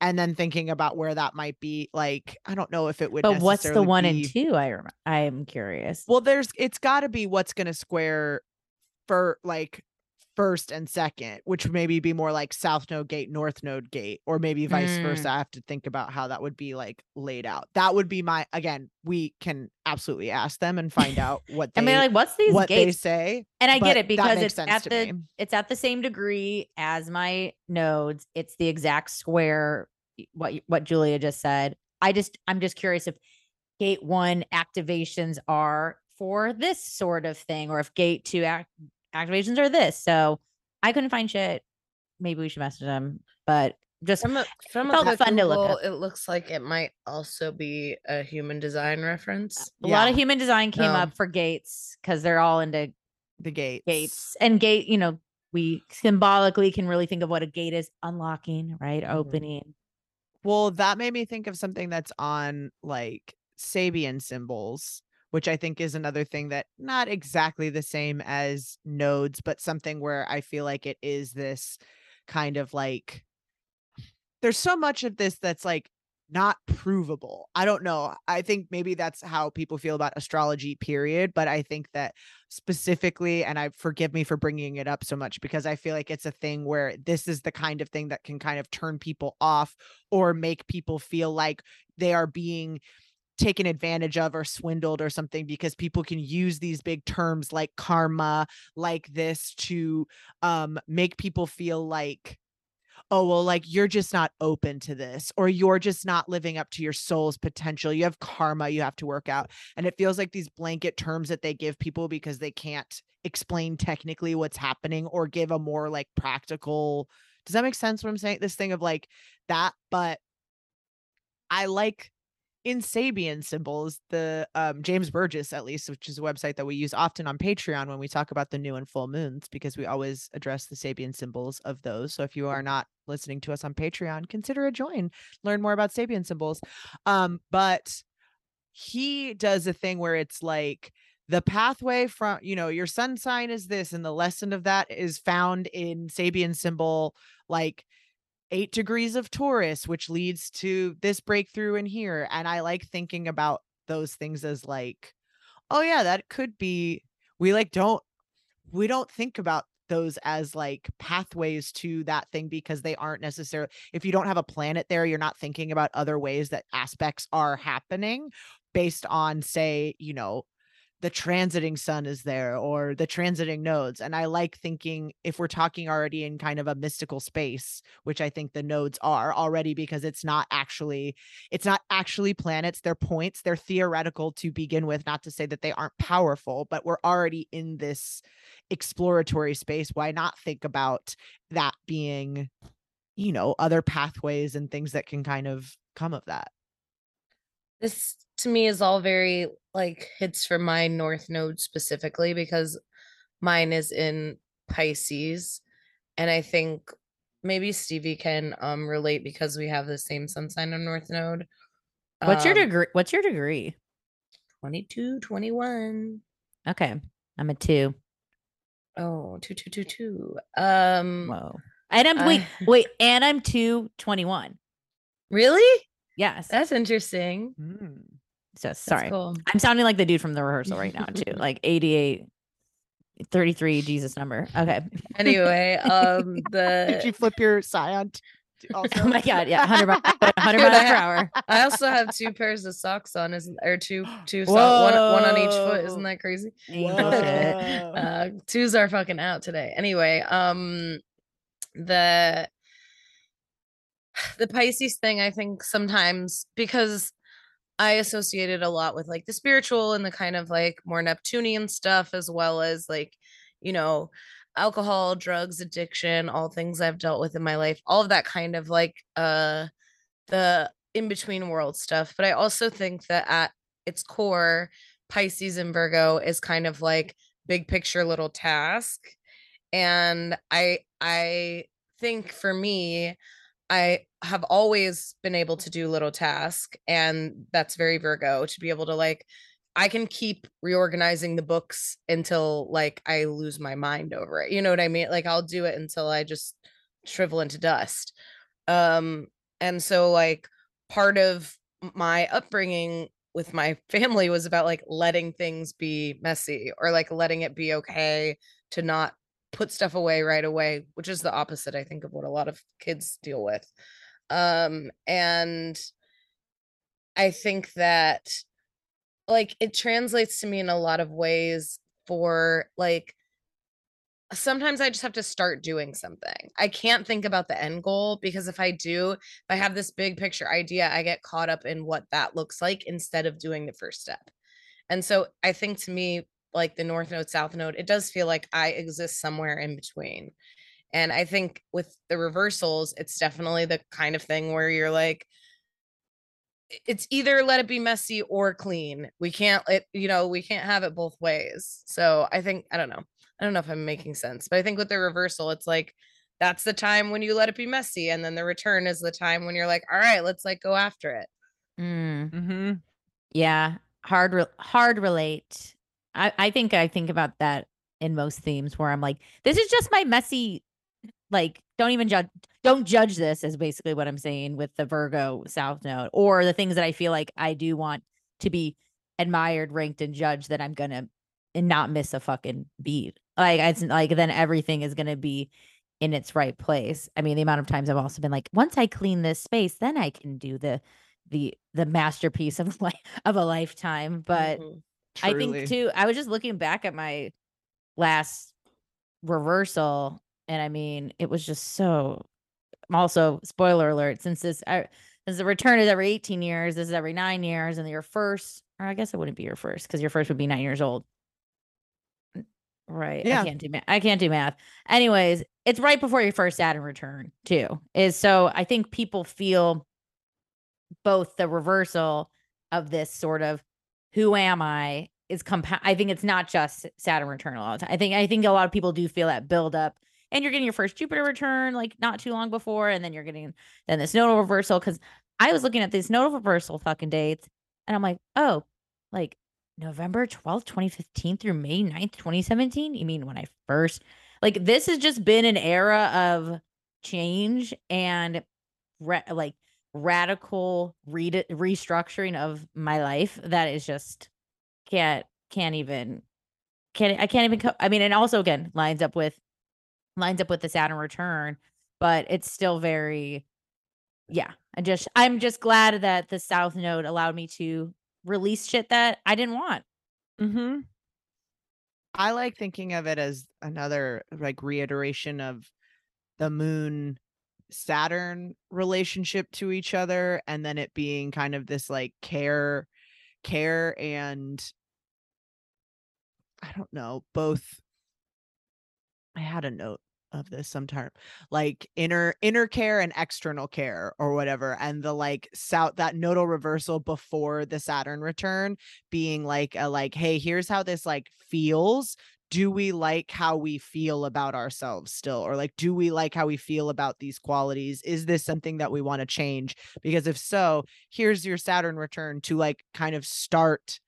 And then thinking about where that might be, like I don't know if it would. Be. But what's the one be- and two? I I'm curious. well, there's it's got to be what's going to square for like first and second, which would maybe be more like south node gate, north node gate, or maybe vice Mm. versa. I have to think about how that would be like laid out. That would be my again. We can absolutely ask them and find out what I they mean, like, what's these what they gates? say. and I get it because it's at the me. it's at the same degree as my nodes. It's the exact square. What what Julia just said. I just I'm just curious if gate one activations are for this sort of thing, or if gate two act- activations are this. So I couldn't find shit. Maybe we should message them, but just From a from a felt quick fun to look Google, up. it looks like it might also be a human design reference. a lot of human design came No. up for gates because they're all into The gates. gates and gate you know we symbolically can really think of what a gate is unlocking right Mm-hmm. opening Well, that made me think of something that's on like Sabian symbols, which I think is another thing that not exactly the same as nodes, but something where I feel like it is this kind of like there's so much of this that's like not provable. I don't know. I think maybe that's how people feel about astrology period, but I think that specifically and I forgive me for bringing it up so much because I feel like it's a thing where this is the kind of thing that can kind of turn people off or make people feel like they are being taken advantage of or swindled or something because people can use these big terms like karma like this to um make people feel like oh well like you're just not open to this or you're just not living up to your soul's potential. You have karma you have to work out. And it feels like these blanket terms that they give people because they can't explain technically what's happening or give a more like practical does that make sense what i'm saying? This thing of like that but i like in Sabian symbols, the um, James Burgess, at least, which is a website that we use often on Patreon when we talk about the new and full moons, because we always address the Sabian symbols of those. So if you are not listening to us on Patreon, consider a join, learn more about Sabian symbols. Um, but he does a thing where it's like the pathway from, you know, your sun sign is this, and the lesson of that is found in Sabian symbol, like eight degrees of Taurus, which leads to this breakthrough in here. And I like thinking about those things as like, oh yeah, that could be we like don't we don't think about those as like pathways to that thing because they aren't necessarily if you don't have a planet there, you're not thinking about other ways that aspects are happening based on, say, you know, the transiting sun is there or the transiting nodes. And I like thinking if we're talking already in kind of a mystical space, which I think the nodes are already because it's not actually it's not actually planets, they're points, they're theoretical to begin with, not to say that they aren't powerful, but we're already in this exploratory space. Why not think about that being, you know, other pathways and things that can kind of come of that? This to me is all very like hits for my north node specifically because mine is in Pisces and I think maybe Stevie can um relate because we have the same sun sign on North Node. What's your Um, degree? What's your degree? 22, 21. Okay, I'm a two. Oh, two, two, two, two. Um, Whoa. And I'm wait, wait, and I'm two twenty one. really? Yes. That's interesting. Hmm. So That's sorry. cool. I'm sounding like the dude from the rehearsal right now, too. Like 88, 33, Jesus number. Okay. Anyway, um, Did you flip your scion? t- Also? oh my God. Yeah. 100, mi- 100 Dude, miles I per hour. I also have two pairs of socks on, isn't or two two socks, one one on each foot. Isn't that crazy? Angel shit. Uh twos are fucking out today anyway um the the pisces thing i think sometimes because i associated a lot with like the spiritual and the kind of like more neptunian stuff as well as like you know alcohol drugs addiction all things i've dealt with in my life all of that kind of like uh the in between world stuff. But i also think that at its core pisces and virgo is kind of like big picture little task. And i i think for me i have always been able to do little task and that's very virgo to be able to like i can keep reorganizing the books until like i lose my mind over it you know what i mean? Like i'll do it until i just shrivel into dust. Um and so like part of my upbringing with my family was about like letting things be messy or like letting it be okay to not put stuff away right away which is the opposite i think of what a lot of kids deal with um and i think that like it translates to me in a lot of ways for like sometimes I just have to start doing something. I can't think about the end goal because if I do, if I have this big picture idea, I get caught up in what that looks like instead of doing the first step. And so I think to me, like the North Node, South Node, it does feel like I exist somewhere in between. And I think with the reversals, it's definitely the kind of thing where you're like, it's either let it be messy or clean. We can't it, you know, we can't have it both ways. So I think, I don't know. I don't know if I'm making sense, but I think with the reversal, it's like that's the time when you let it be messy. And then the return is the time when you're like, all right, let's like go after it. Mm, Mm-hmm. yeah. Hard, re- hard relate. I, I think I think about that in most themes where I'm like, this is just my messy, like, don't even judge, don't judge this is basically what I'm saying with the Virgo South Node or the things that I feel like I do want to be admired, ranked, and judged that I'm gonna and not miss a fucking beat. Like it's like then everything is gonna be in its right place. I mean, the amount of times I've also been like, once I clean this space, then I can do the the the masterpiece of life of a lifetime. But mm-hmm. Mhm. I think too, I was just looking back at my last reversal, and I mean, it was just so. Also, spoiler alert: since this, I, since the return is every eighteen years, this is every nine years, and your first, or I guess it wouldn't be your first because your first would be nine years old. Right. Yeah. I can't do math. I can't do math. Anyways, it's right before your first Saturn return too. Is so I think people feel both the reversal of this sort of who am I is compound. I think it's not just Saturn return a lot of time. I think I think a lot of people do feel that build up, and you're getting your first Jupiter return like not too long before, and then you're getting then this nodal reversal. Because I was looking at these nodal reversal fucking dates, and I'm like, oh, like November 12th, 2015 through May 9th, 2017. You mean when I first like this has just been an era of change and ra- like radical re- restructuring of my life that is just can't can't even can't I can't even co- I mean and also again lines up with lines up with the Saturn return but it's still very yeah I just I'm just glad that the south node allowed me to release shit that I didn't want Mm-hmm. I like thinking of it as another like reiteration of the moon Saturn relationship to each other and then it being kind of this like care care and I don't know, both I had a note of this sometime like inner inner care and external care or whatever and the like south that nodal reversal before the Saturn return being like a like hey here's how this like feels do we like how we feel about ourselves still? Or like do we like how we feel about these qualities? Is this something that we want to change? Because if so here's your saturn return to like kind of start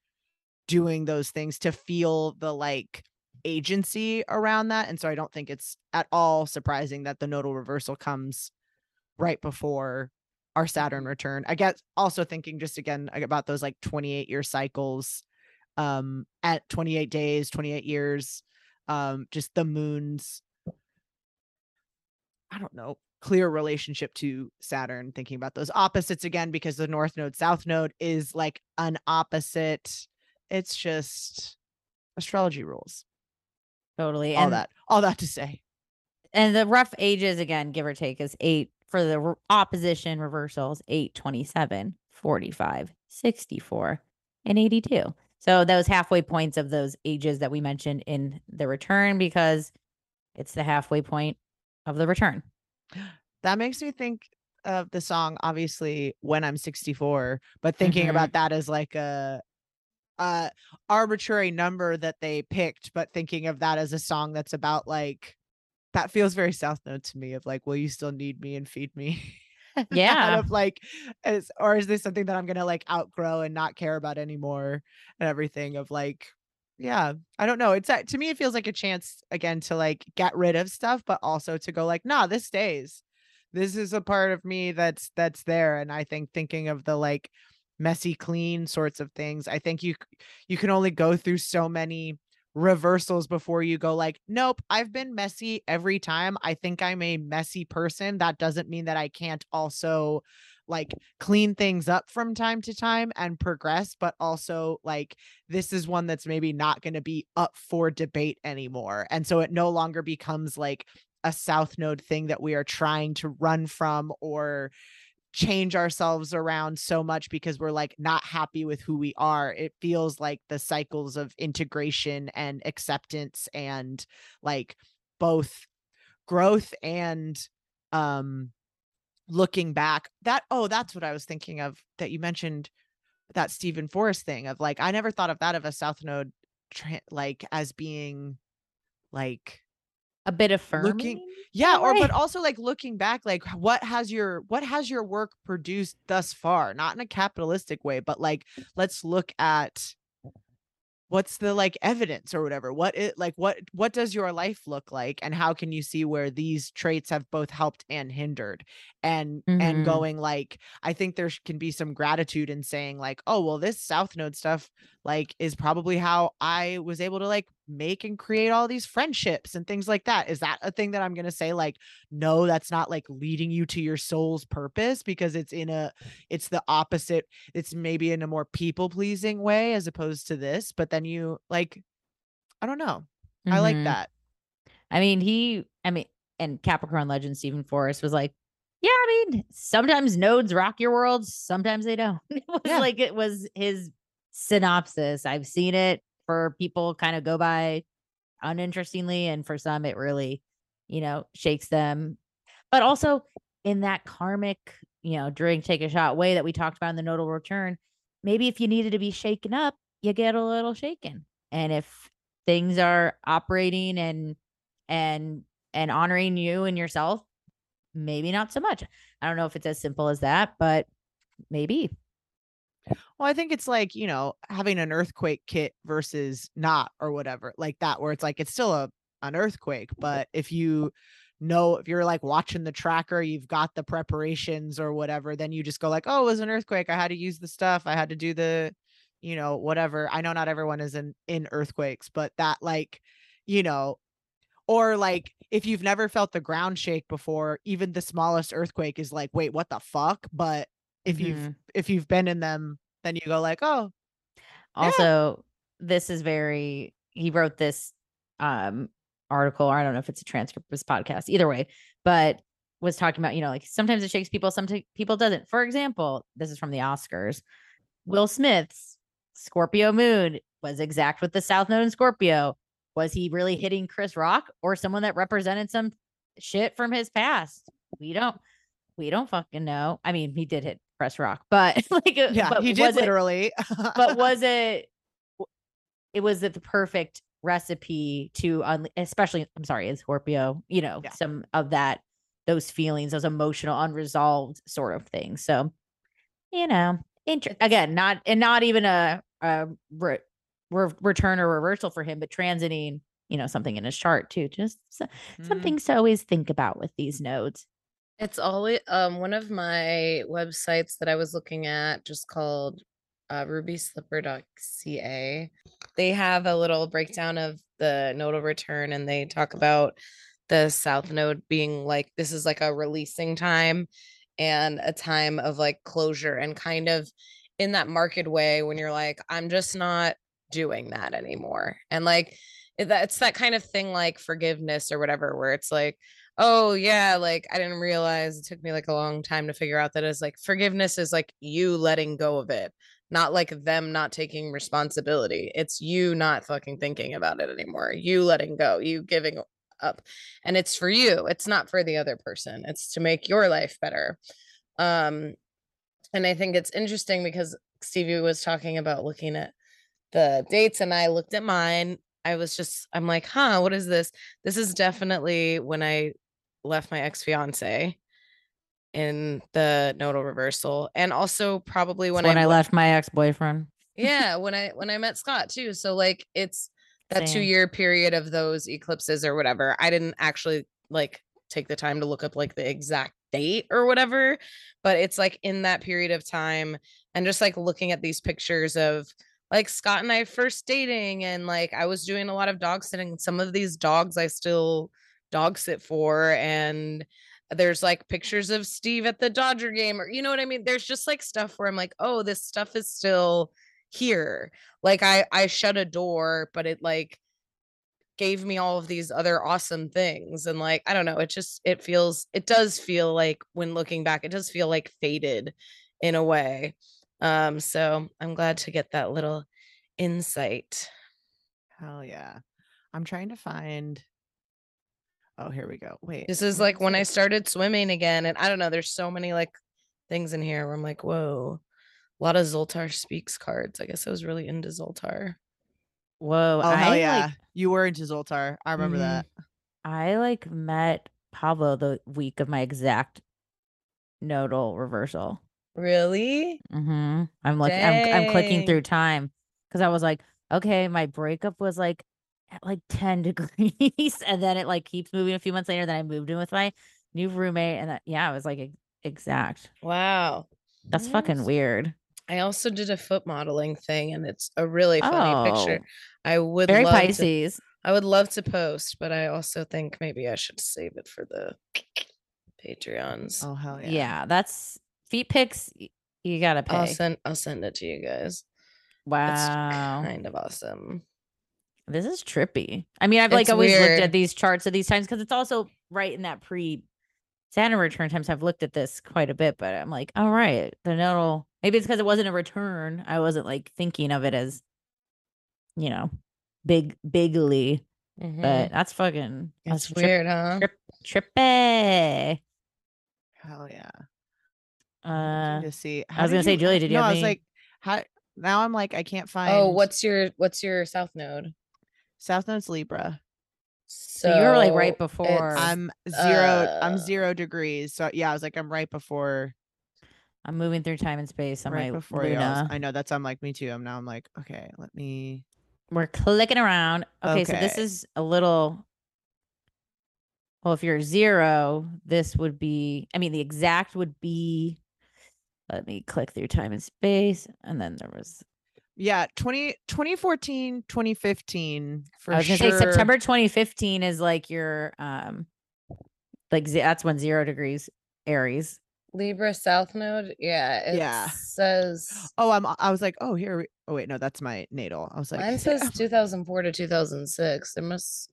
doing those things to feel the like agency around that. And so i don't think it's at all surprising that the nodal reversal comes right before our saturn mm-hmm. return. I guess also thinking just again about those like 28 year cycles um at 28 days 28 years um just the moon's i don't know clear relationship to saturn thinking about those opposites again because the north node south node is like an opposite. It's just astrology rules. Totally. all And that all that to say. And the rough ages again give or take is 8 for the re- opposition reversals 8 27 45 64 and 82 so those halfway points of those ages that we mentioned in the return because it's the halfway point of the return that makes me think of the song obviously when i'm 64 but thinking Mhm. about that as like a uh arbitrary number that they picked but thinking of that as a song that's about like that feels very south node to me of like will you still need me and feed me Yeah. of like is or is this something that i'm gonna like outgrow and not care about anymore and everything of like yeah i don't know it's that to me it feels like a chance again to like get rid of stuff but also to go like nah this stays this is a part of me that's that's there and i think thinking of the like messy clean sorts of things i think you you can only go through so many reversals before you go like nope i've been messy every time. I think i'm a messy person. That doesn't mean that i can't also like clean things up from time to time and progress but also like this is one that's maybe not going to be up for debate anymore and so it no longer becomes like a south node thing that we are trying to run from or change ourselves around so much because we're like not happy with who we are. It feels like the cycles of integration and acceptance and like both growth and um looking back. That oh, that's what I was thinking of that you mentioned that Steven Forrest thing of like I never thought of that of a South Node tra- like as being like a bit of Looking- firming? Yeah or but also like looking back like what has your what has your work produced thus far? Not in a capitalistic way but like let's look at what's the like evidence or whatever. What it like what what does your life look like and how can you see where these traits have both helped and hindered? And Mhm. and going like i think there can be some gratitude in saying like oh well this south node stuff like is probably how i was able to like make and create all these friendships and things like that is that a thing that i'm going to say like no that's not like leading you to your soul's purpose because it's in a it's the opposite it's maybe in a more people pleasing way as opposed to this but then you like i don't know i like Mhm. that I mean, he, I mean, and Capricorn legend Steven Forrest was like, yeah, I mean, sometimes nodes rock your world, sometimes they don't. It was Yeah. like it was his synopsis. I've seen it for people kind of go by uninterestingly, and for some, it really, you know, shakes them. But also in that karmic, you know, drink, take a shot way that we talked about in the nodal return, maybe if you needed to be shaken up, you get a little shaken. And if things are operating and and and honoring you and yourself maybe not so much i don't know if it's as simple as that but maybe well i think it's like you know having an earthquake kit versus not or whatever like that where it's like it's still a an earthquake but if you know if you're like watching the tracker you've got the preparations or whatever then you just go like oh it was an earthquake i had to use the stuff i had to do the you know whatever. I know not everyone is in in earthquakes but that like you know or like if you've never felt the ground shake before even the smallest earthquake is like wait what the fuck? But if you've Mhm. if you've been in them then you go like oh also this is very he wrote this um article or i don't know if it's a transcript of his podcast either way but was talking about you know like sometimes it shakes people some people doesn't. For example this is from the oscars will smith's scorpio moon was exact with the south node in scorpio. Was he really hitting chris rock or someone that represented some shit from his past? We don't we don't fucking know. I mean he did hit chris rock but like uh, yeah but he did was it- literally but was it it was at the perfect recipe to un- especially I'm sorry, in Scorpio, you know, Yeah. some of that those feelings, those emotional unresolved sort of things. So, you know, inter- again, not and not even a, a re- re- return or reversal for him, but transiting, you know, something in his chart too. Just so- Mm. something to always think about with these nodes. It's always um one of my websites that I was looking at just called uh rubyslipper.ca. They have a little breakdown of the nodal return and they talk about the south node being like this is like a releasing time and a time of like closure and kind of in that karmic way when you're like I'm just not doing that anymore. And like that's that kind of thing like forgiveness or whatever where it's like oh yeah like i didn't realize it took me like a long time to figure out that it's like forgiveness is like you letting go of it not like them not taking responsibility. It's you not fucking thinking about it anymore you letting go you giving up and it's for you it's not for the other person it's to make your life better. Um and i think it's interesting because stevie was talking about looking at the dates and i looked at mine i was just i'm like huh what is this? This is definitely when i left my ex-fiance in the nodal reversal and also probably When, when, when I, w- left my ex boyfriend. yeah when i when i met scott too so like it's that two year period of those eclipses or whatever i didn't actually like take the time to look up like the exact date or whatever but it's like in that period of time and just like looking at these pictures of like scott and i first dating and like i was doing a lot of dog sitting some of these dogs i still dog sit for and there's like pictures of Steve at the Dodger game or you know what I mean there's just like stuff where I'm like oh this stuff is still here like I I shut a door but it like gave me all of these other awesome things and like I don't know it just it feels it does feel like when looking back it does feel like faded in a way um so I'm glad to get that little insight Hell yeah. I'm trying to find. Oh, here we go. Wait. This is like when I started swimming again, and I don't know. There's so many like things in here where I'm like, whoa, a lot of Zoltar speaks cards. I guess I was really into Zoltar. Whoa. Oh hell yeah! like you were into Zoltar. I remember Mhm. that. I like met Pablo the week of my exact nodal reversal. Really? Mm-hmm. I'm like I'm I'm clicking through time because I was like, okay, my breakup was like at like 10 degrees, and then it like keeps moving a few months later. Then I moved in with my new roommate, and that, yeah, it was like exact. Wow. That's fucking weird. I also did a foot modeling thing, and it's a really funny picture. Oh, I would Very love to, Pisces. I would love to post, but I also think maybe I should save it for the Patreons. Oh hell yeah! Yeah. that's feet pics. You gotta pay. I'll send I'll send it to you guys. That's wow, kind of awesome. This is trippy. I mean, I've like It's always looked at these charts at these times because it's also right in that pre Saturn return times. I've looked at this quite a bit, but I'm like, all right, the nodal. Maybe it's because it wasn't a return. I wasn't like thinking of it as, you know, big bigly. Mhm. But that's fucking. it's that's trip- weird, huh? Trip, trippy. Hell yeah! Uh, I'm to see. I was gonna say, Julie, did you no, have I was any- like, how? Now I'm like, I can't find. Oh, what's your what's your south node? South Node's Libra? So you were like right before. I'm zero. I'm uh, zero degrees. So yeah, I was like, I'm right before. I'm moving through time and space on right my before. Luna. I know that's. I'm like me too. I'm now. I'm like, okay, let me. We're clicking around. Okay, so this is a little. Well, if you're zero, this would be. I mean, the exact would be. Let me click through time and space, and then there was. Yeah, 20, 2014, 2015 for I was gonna sure. say September 2015 is like your um, like that's when zero degrees Aries. Libra south node. Yeah. It Yeah. says Oh, I'm. I was like, oh, here. we- Oh wait, no, that's my natal. I was like, mine says 2004 to 2006. There must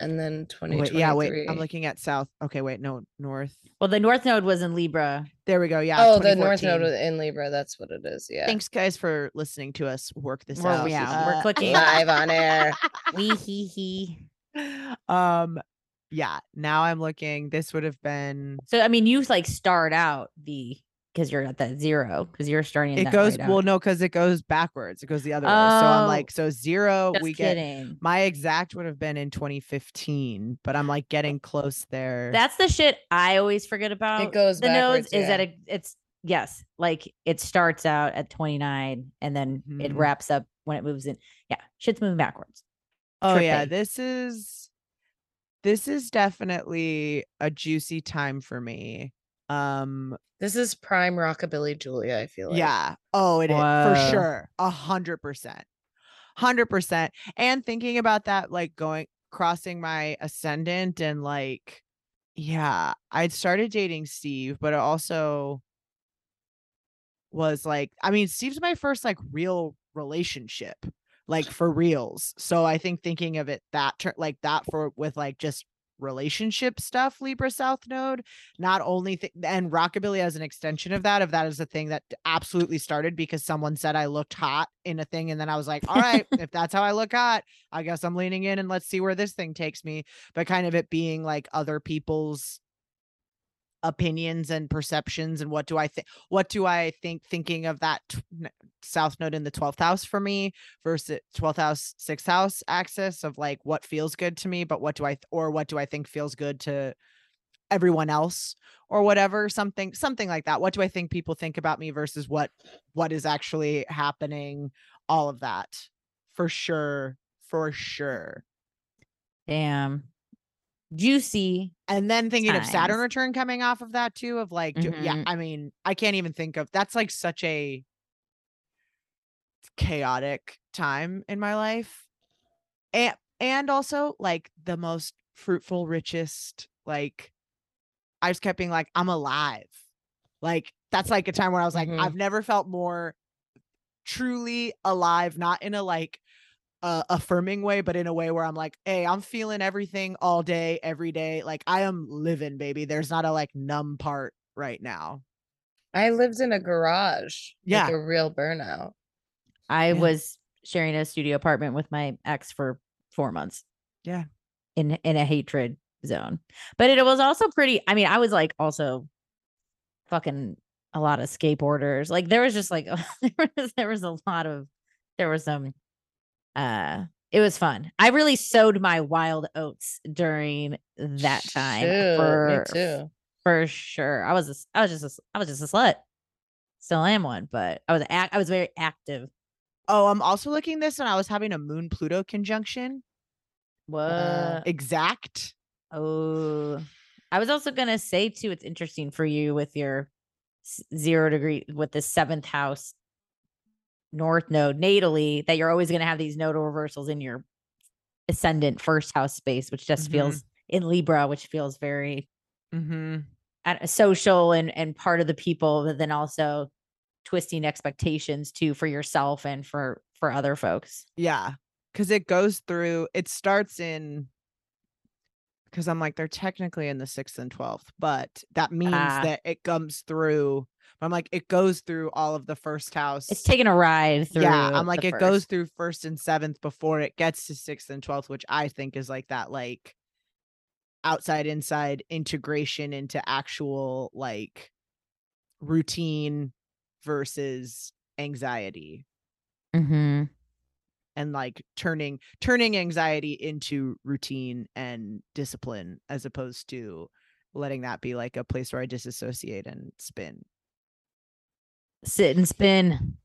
and then 2023. wait, yeah, wait. I'm looking at south. Okay, wait, no, north. Well, the North Node was in Libra. There we go. Yeah. oh, the north node 2014. in Libra. That's what it is. Yeah. Thanks, guys, for listening to us work this We're- out. yeah, we're Uh, clicking. Live on air. Wee hee hee. um, yeah. Now I'm looking. This would have been. So I mean, you like start out the because you're at that zero because you're starting. It goes right well, out. no, because it goes backwards. It goes the other way. So I'm Oh, like, so zero. Just we get kidding. my exact would have been in 2015, but I'm like getting close there. That's the shit I always forget about. It goes the nodes backwards, is that yeah. it, it's yes, like it starts out at 29 and then it Mhm. wraps up when it moves in. Yeah, shit's moving backwards. oh yeah, this is this is definitely a juicy time for me. Um, This is prime rockabilly Julia, I feel like. yeah. Oh, it is for Whoa. sure. A hundred percent. Hundred percent. And thinking about that, like going crossing my ascendant and like, yeah, I'd started dating Steve, but it also was like, I mean, Steve's my first like real relationship, like for reals. So I think thinking of it that ter- like that for with like just relationship stuff, Libra South Node, not only th- and rockabilly as an extension of that, if that is a thing that absolutely started because someone said I looked hot in a thing, and then I was like, all right, if that's how I look hot, I guess I'm leaning in and let's see where this thing takes me. But kind of it being like other people's opinions and perceptions and what do I think what do I think thinking of that t- south node in the 12th house for me versus 12th house 6th house axis of like what feels good to me but what do I th- or what do I think feels good to everyone else or whatever something something like that. What do I think people think about me versus what what is actually happening? All of that. For sure. For sure. Damn. Juicy. and then thinking of Saturn return coming off of that too of like do- yeah. I mean I can't even think of that's like such a chaotic time in my life and and also like the most fruitful richest like I just kept being like I'm alive like that's like a time where I was like Mhm. I've never felt more truly alive not in a like uh, affirming way, but in a way where I'm like, hey, I'm feeling everything all day, every day. Like I am living, baby. There's not a like numb part right now. I lived in a garage. Yeah. Like a real burnout. I Yeah. was sharing a studio apartment with my ex for four months. Yeah. In in a hatred zone. But it was also pretty. I mean, I was like also fucking a lot of skateboarders. Like there was just like there was there was a lot of there was some uh it was fun. I really sowed my wild oats during that time Shoot, for me too. for sure. I was a I was just a, I was just a slut. Still am one, but I was ac- I was very active. Oh, I'm also looking this and I was having a moon Pluto conjunction. What? Exact. Oh, I was also gonna say too. It's interesting for you with your zero degree with the seventh house north node natally that you're always gonna have these nodal reversals in your ascendant first house space, which just Mhm. feels in Libra, which feels very Mm-hmm. social and and part of the people, but then also twisting expectations too for yourself and for for other folks. Yeah. Cause it goes through, it starts in because I'm like, they're technically in the sixth and twelfth, but that means Ah. that it comes through. I'm like, it goes through all of the first house. It's taking a ride through. yeah i'm like it goes through first and seventh before it gets to sixth and 12th which i think is like that like outside inside integration into actual like routine versus anxiety Mm-hmm. and like turning turning anxiety into routine and discipline as opposed to letting that be like a place where i disassociate and spin sit and spin.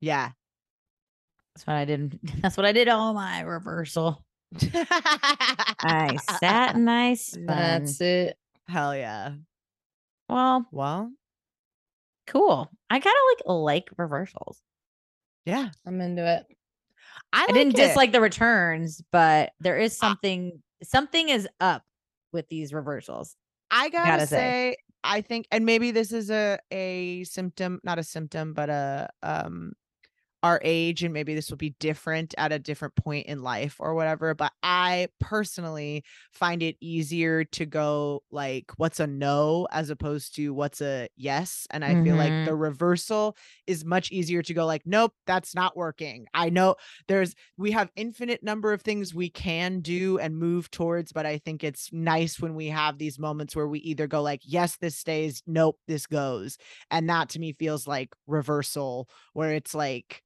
yeah That's what I did. That's what I did all my reversal. I sat and I spun. That's it. hell yeah Well, well cool. I kind of like like reversals. yeah I'm into it. I, I didn't it. dislike the returns, but there is something something is up with these reversals. I gotta, gotta say, say. I think, and maybe this is a a symptom, not a symptom, but a um our age and maybe this will be different at a different point in life or whatever but i personally find it easier to go like what's a no as opposed to what's a yes and i feel like the mm-hmm. reversal is much easier to go like nope that's not working. I know there's we have infinite number of things we can do and move towards but i think it's nice when we have these moments where we either go like yes this stays nope this goes and that to me feels like reversal where it's like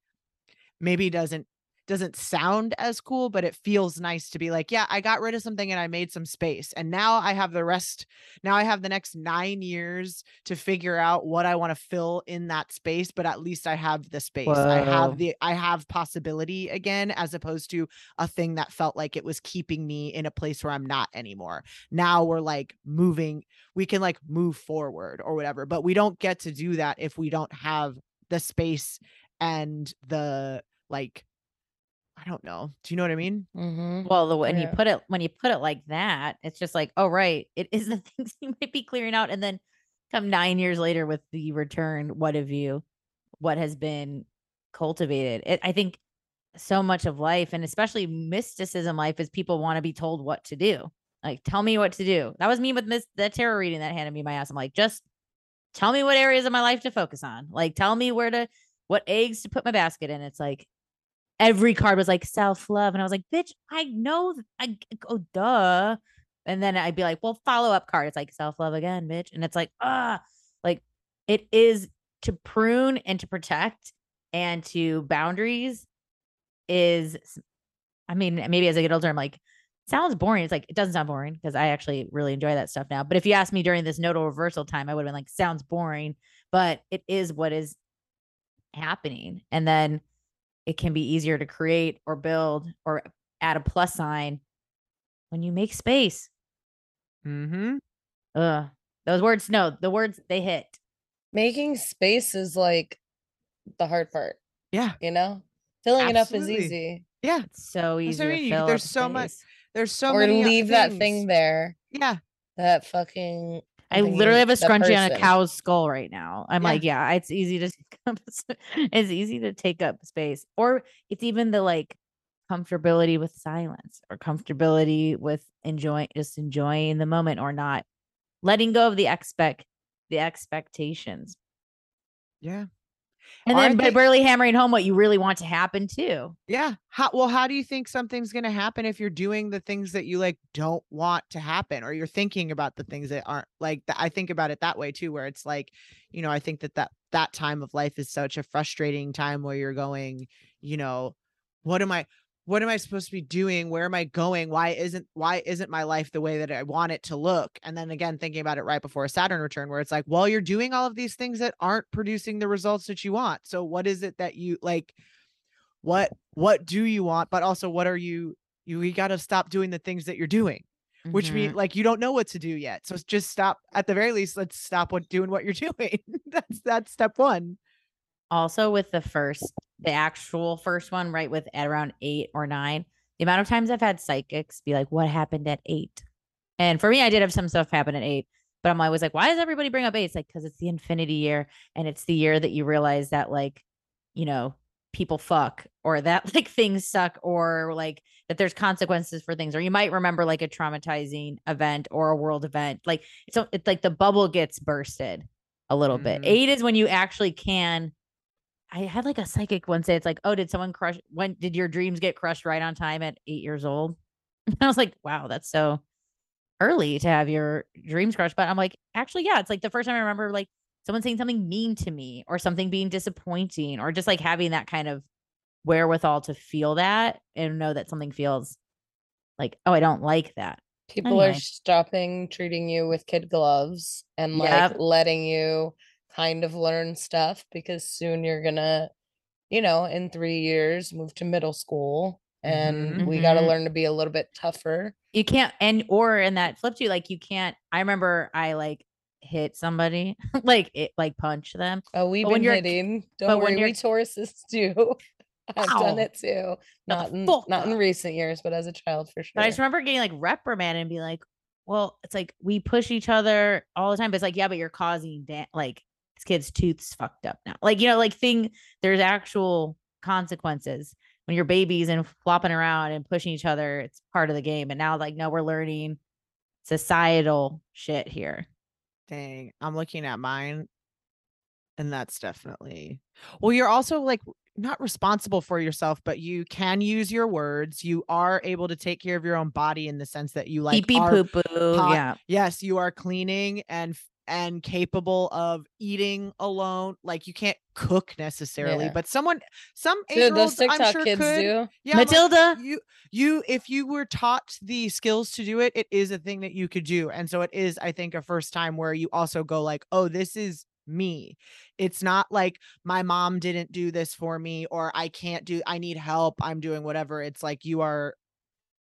maybe doesn't doesn't sound as cool but it feels nice to be like yeah i got rid of something and i made some space and now i have the rest now i have the next 9 years to figure out what i want to fill in that space but at least i have the space. I have the i have possibility again as opposed to a thing that felt like it was keeping me in a place where i'm not anymore. Now we're like moving we can like move forward or whatever but we don't get to do that if we don't have the space and the like i don't know do you know what i mean Mhm. Well, the when you put it when you put it like that, it's just like, oh right, it is the things you might be clearing out, and then come nine years later with the return, what have you, what has been cultivated? It, I think so much of life, and especially mysticism life, is people want to be told what to do. Like, tell me what to do. That was me with Miss the tarot reading that handed me my ass. I'm like, just tell me what areas of my life to focus on. Like, tell me where to what eggs to put my basket in. It's like every card was like self love, and I was like, bitch, I know. I oh duh. And then I'd be like, well, follow up card. It's like self love again, bitch. And it's like, ah, like it is to prune and to protect and to boundaries is I mean, maybe as I get older, I'm like, sounds boring. It's like it doesn't sound boring because I actually really enjoy that stuff now. But if you asked me during this nodal reversal time, I would have been like, sounds boring, but it is what is happening. And then it can be easier to create or build or add a plus sign when you make space. mm-hmm Ugh. Those words, no, the words they hit. Making space is like the hard part, yeah you know? Filling it up is easy. yeah It's so easy I to mean, you- fill there's up so much- there's so or many uh, leave that thing there. yeah That fucking I literally have a scrunchie on a cow's skull right now. I'm Yeah. like, yeah, it's easy to up it's easy to take up space. Or it's even the like comfortability with silence or comfortability with enjoying just enjoying the moment or not letting go of the expect the expectations. yeah And then by think- barely hammering home what you really want to happen too. Yeah. How well, how do you think something's gonna happen if you're doing the things that you like don't want to happen, or you're thinking about the things that aren't like that? I think about it that way too, where it's like, you know, I think that that that time of life is such a frustrating time where you're going, you know, what am I what am I supposed to be doing? Where am I going? Why isn't why isn't my life the way that I want it to look? And then again, thinking about it right before a Saturn return, where it's like, well, you're doing all of these things that aren't producing the results that you want. So what is it that you like? what what do you want but also what are you you, you got to stop doing the things that you're doing which Mhm. mean like you don't know what to do yet so just stop at the very least let's stop what doing what you're doing that's that's step one also with the first the actual first one right with at around eight or nine the amount of times i've had psychics be like what happened at eight? And for me i did have some stuff happen at eight but i'm always like why does everybody bring up eight? It's like because it's the infinity year and it's the year that you realize that like you know people fuck or that like things suck or like that there's consequences for things or you might remember like a traumatizing event or a world event like so it's like the bubble gets bursted a little bit. Mhm. eight is when you actually can I had like a psychic one say it's like, oh, did someone crush when did your dreams get crushed right on time at eight years old? And I was like, wow, that's so early to have your dreams crushed. But I'm like, actually, yeah, it's like the first time I remember like someone saying something mean to me or something being disappointing or just like having that kind of wherewithal to feel that and know that something feels like, oh, I don't like that. People are stopping treating you with kid gloves and like Yep. letting you kind of learn stuff because soon you're gonna, you know, in three years move to middle school mm-hmm, and we got to mm-hmm. learn to be a little bit tougher. You can't and or in that flip to like you can't. I remember I like hit somebody like it like punch them Oh, we've But been hitting. Don't worry, we Tauruses too. I've done it too. Not in not in recent years, but as a child for sure. But I just remember getting like reprimanded and be like, well, it's like we push each other all the time. But it's like, yeah, but you're causing da- like this kid's tooth's fucked up now. Like, you know, like thing, there's actual consequences when you're babies and flopping around and pushing each other. It's part of the game. And now, like, no, we're learning societal shit here. Dang, I'm looking at mine, and that's definitely. Well, you're also like not responsible for yourself, but you can use your words. You are able to take care of your own body in the sense that you like Pee poo poo. Yeah. yes you are cleaning and and capable of eating alone like you can't cook necessarily Yeah. but someone some Dude, those TikTok i'm sure kids could do. yeah like, Matilda. you you if you were taught the skills to do it it is a thing that you could do and so it is i think a first time where you also go like oh this is me it's not like my mom didn't do this for me or i can't do i need help i'm doing whatever it's like you are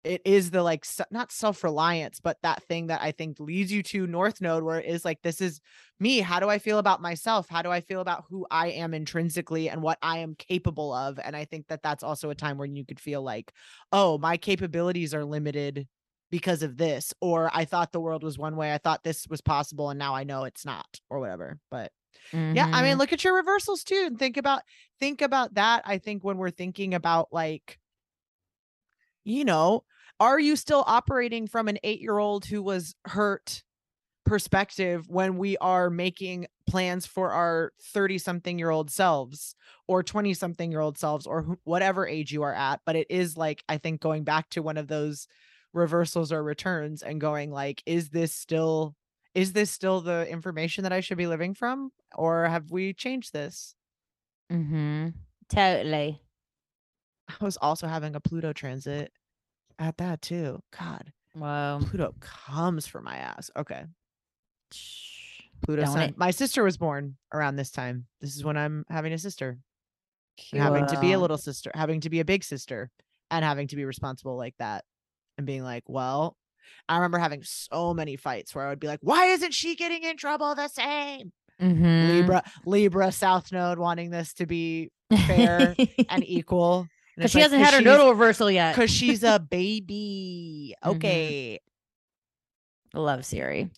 it is the like not self-reliance but that thing that i think leads you to north node where it is like this is me. How do i feel about myself? How do i feel about who i am intrinsically and what i am capable of? And i think that that's also a time when you could feel like oh my capabilities are limited because of this or i thought the world was one way. I thought this was possible and now i know it's not or whatever but yeah i mean Mhm. look at your reversals too and think about think about that i think when we're thinking about like you know are you still operating from an 8-year-old who was hurt perspective when we are making plans for our 30 something year old selves or 20 something year old selves or who- whatever age you are at but it is like i think going back to one of those reversals or returns and going like is this still is this still the information that i should be living from or have we changed this Mm-hmm. Totally. i was also having a pluto transit at that too god Whoa. pluto comes for my ass okay pluto Don't sun it? my sister was born around this time this is when i'm having a sister and having to be a little sister, having to be a big sister, and having to be responsible like that, and being like, well, I remember having so many fights where I would be like, why isn't she getting in trouble the same? Mhm. Libra, Libra, South Node wanting this to be fair and equal. Because she hasn't had her nodal reversal yet. because she's a baby. Mhm. Okay, Love Siri.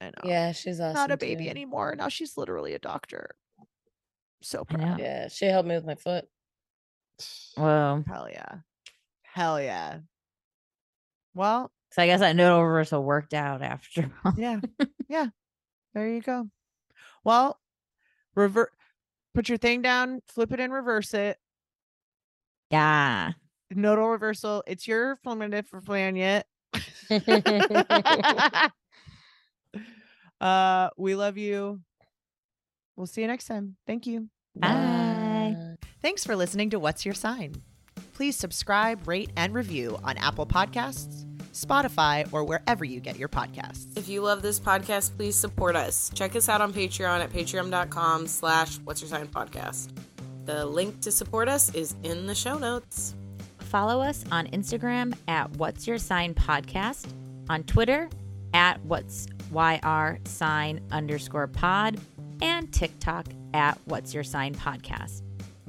I know. Yeah, she's awesome. not a baby too. anymore. Now she's literally a doctor. So proud. Yeah, she helped me with my foot. Well, Hell yeah. Hell yeah. Well, So I guess that nodal reversal worked out after all. yeah yeah there you go well revert put your thing down flip it and reverse it Yeah. nodal reversal it's your formative for planet uh we love you we'll see you next time thank you Bye. thanks for listening to what's your sign please subscribe rate and review on apple podcasts spotify or wherever you get your podcasts If you love this podcast, please support us. Check us out on Patreon at patreon.com slash what's your sign podcast. The link to support us is in the show notes. Follow us on Instagram at What's Your Sign Podcast, on Twitter at What's YR Sign underscore pod, and TikTok at What's Your Sign Podcast.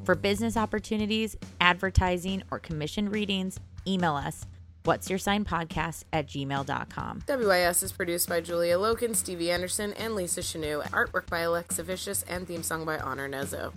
For business opportunities, advertising, or commission readings, email us What's Your Sign Podcast at gmail.com. WIS is produced by Julia Loken, Stevie Anderson, and Lisa Chanou. Artwork by Alexa Vicious and theme song by Honor Nezo.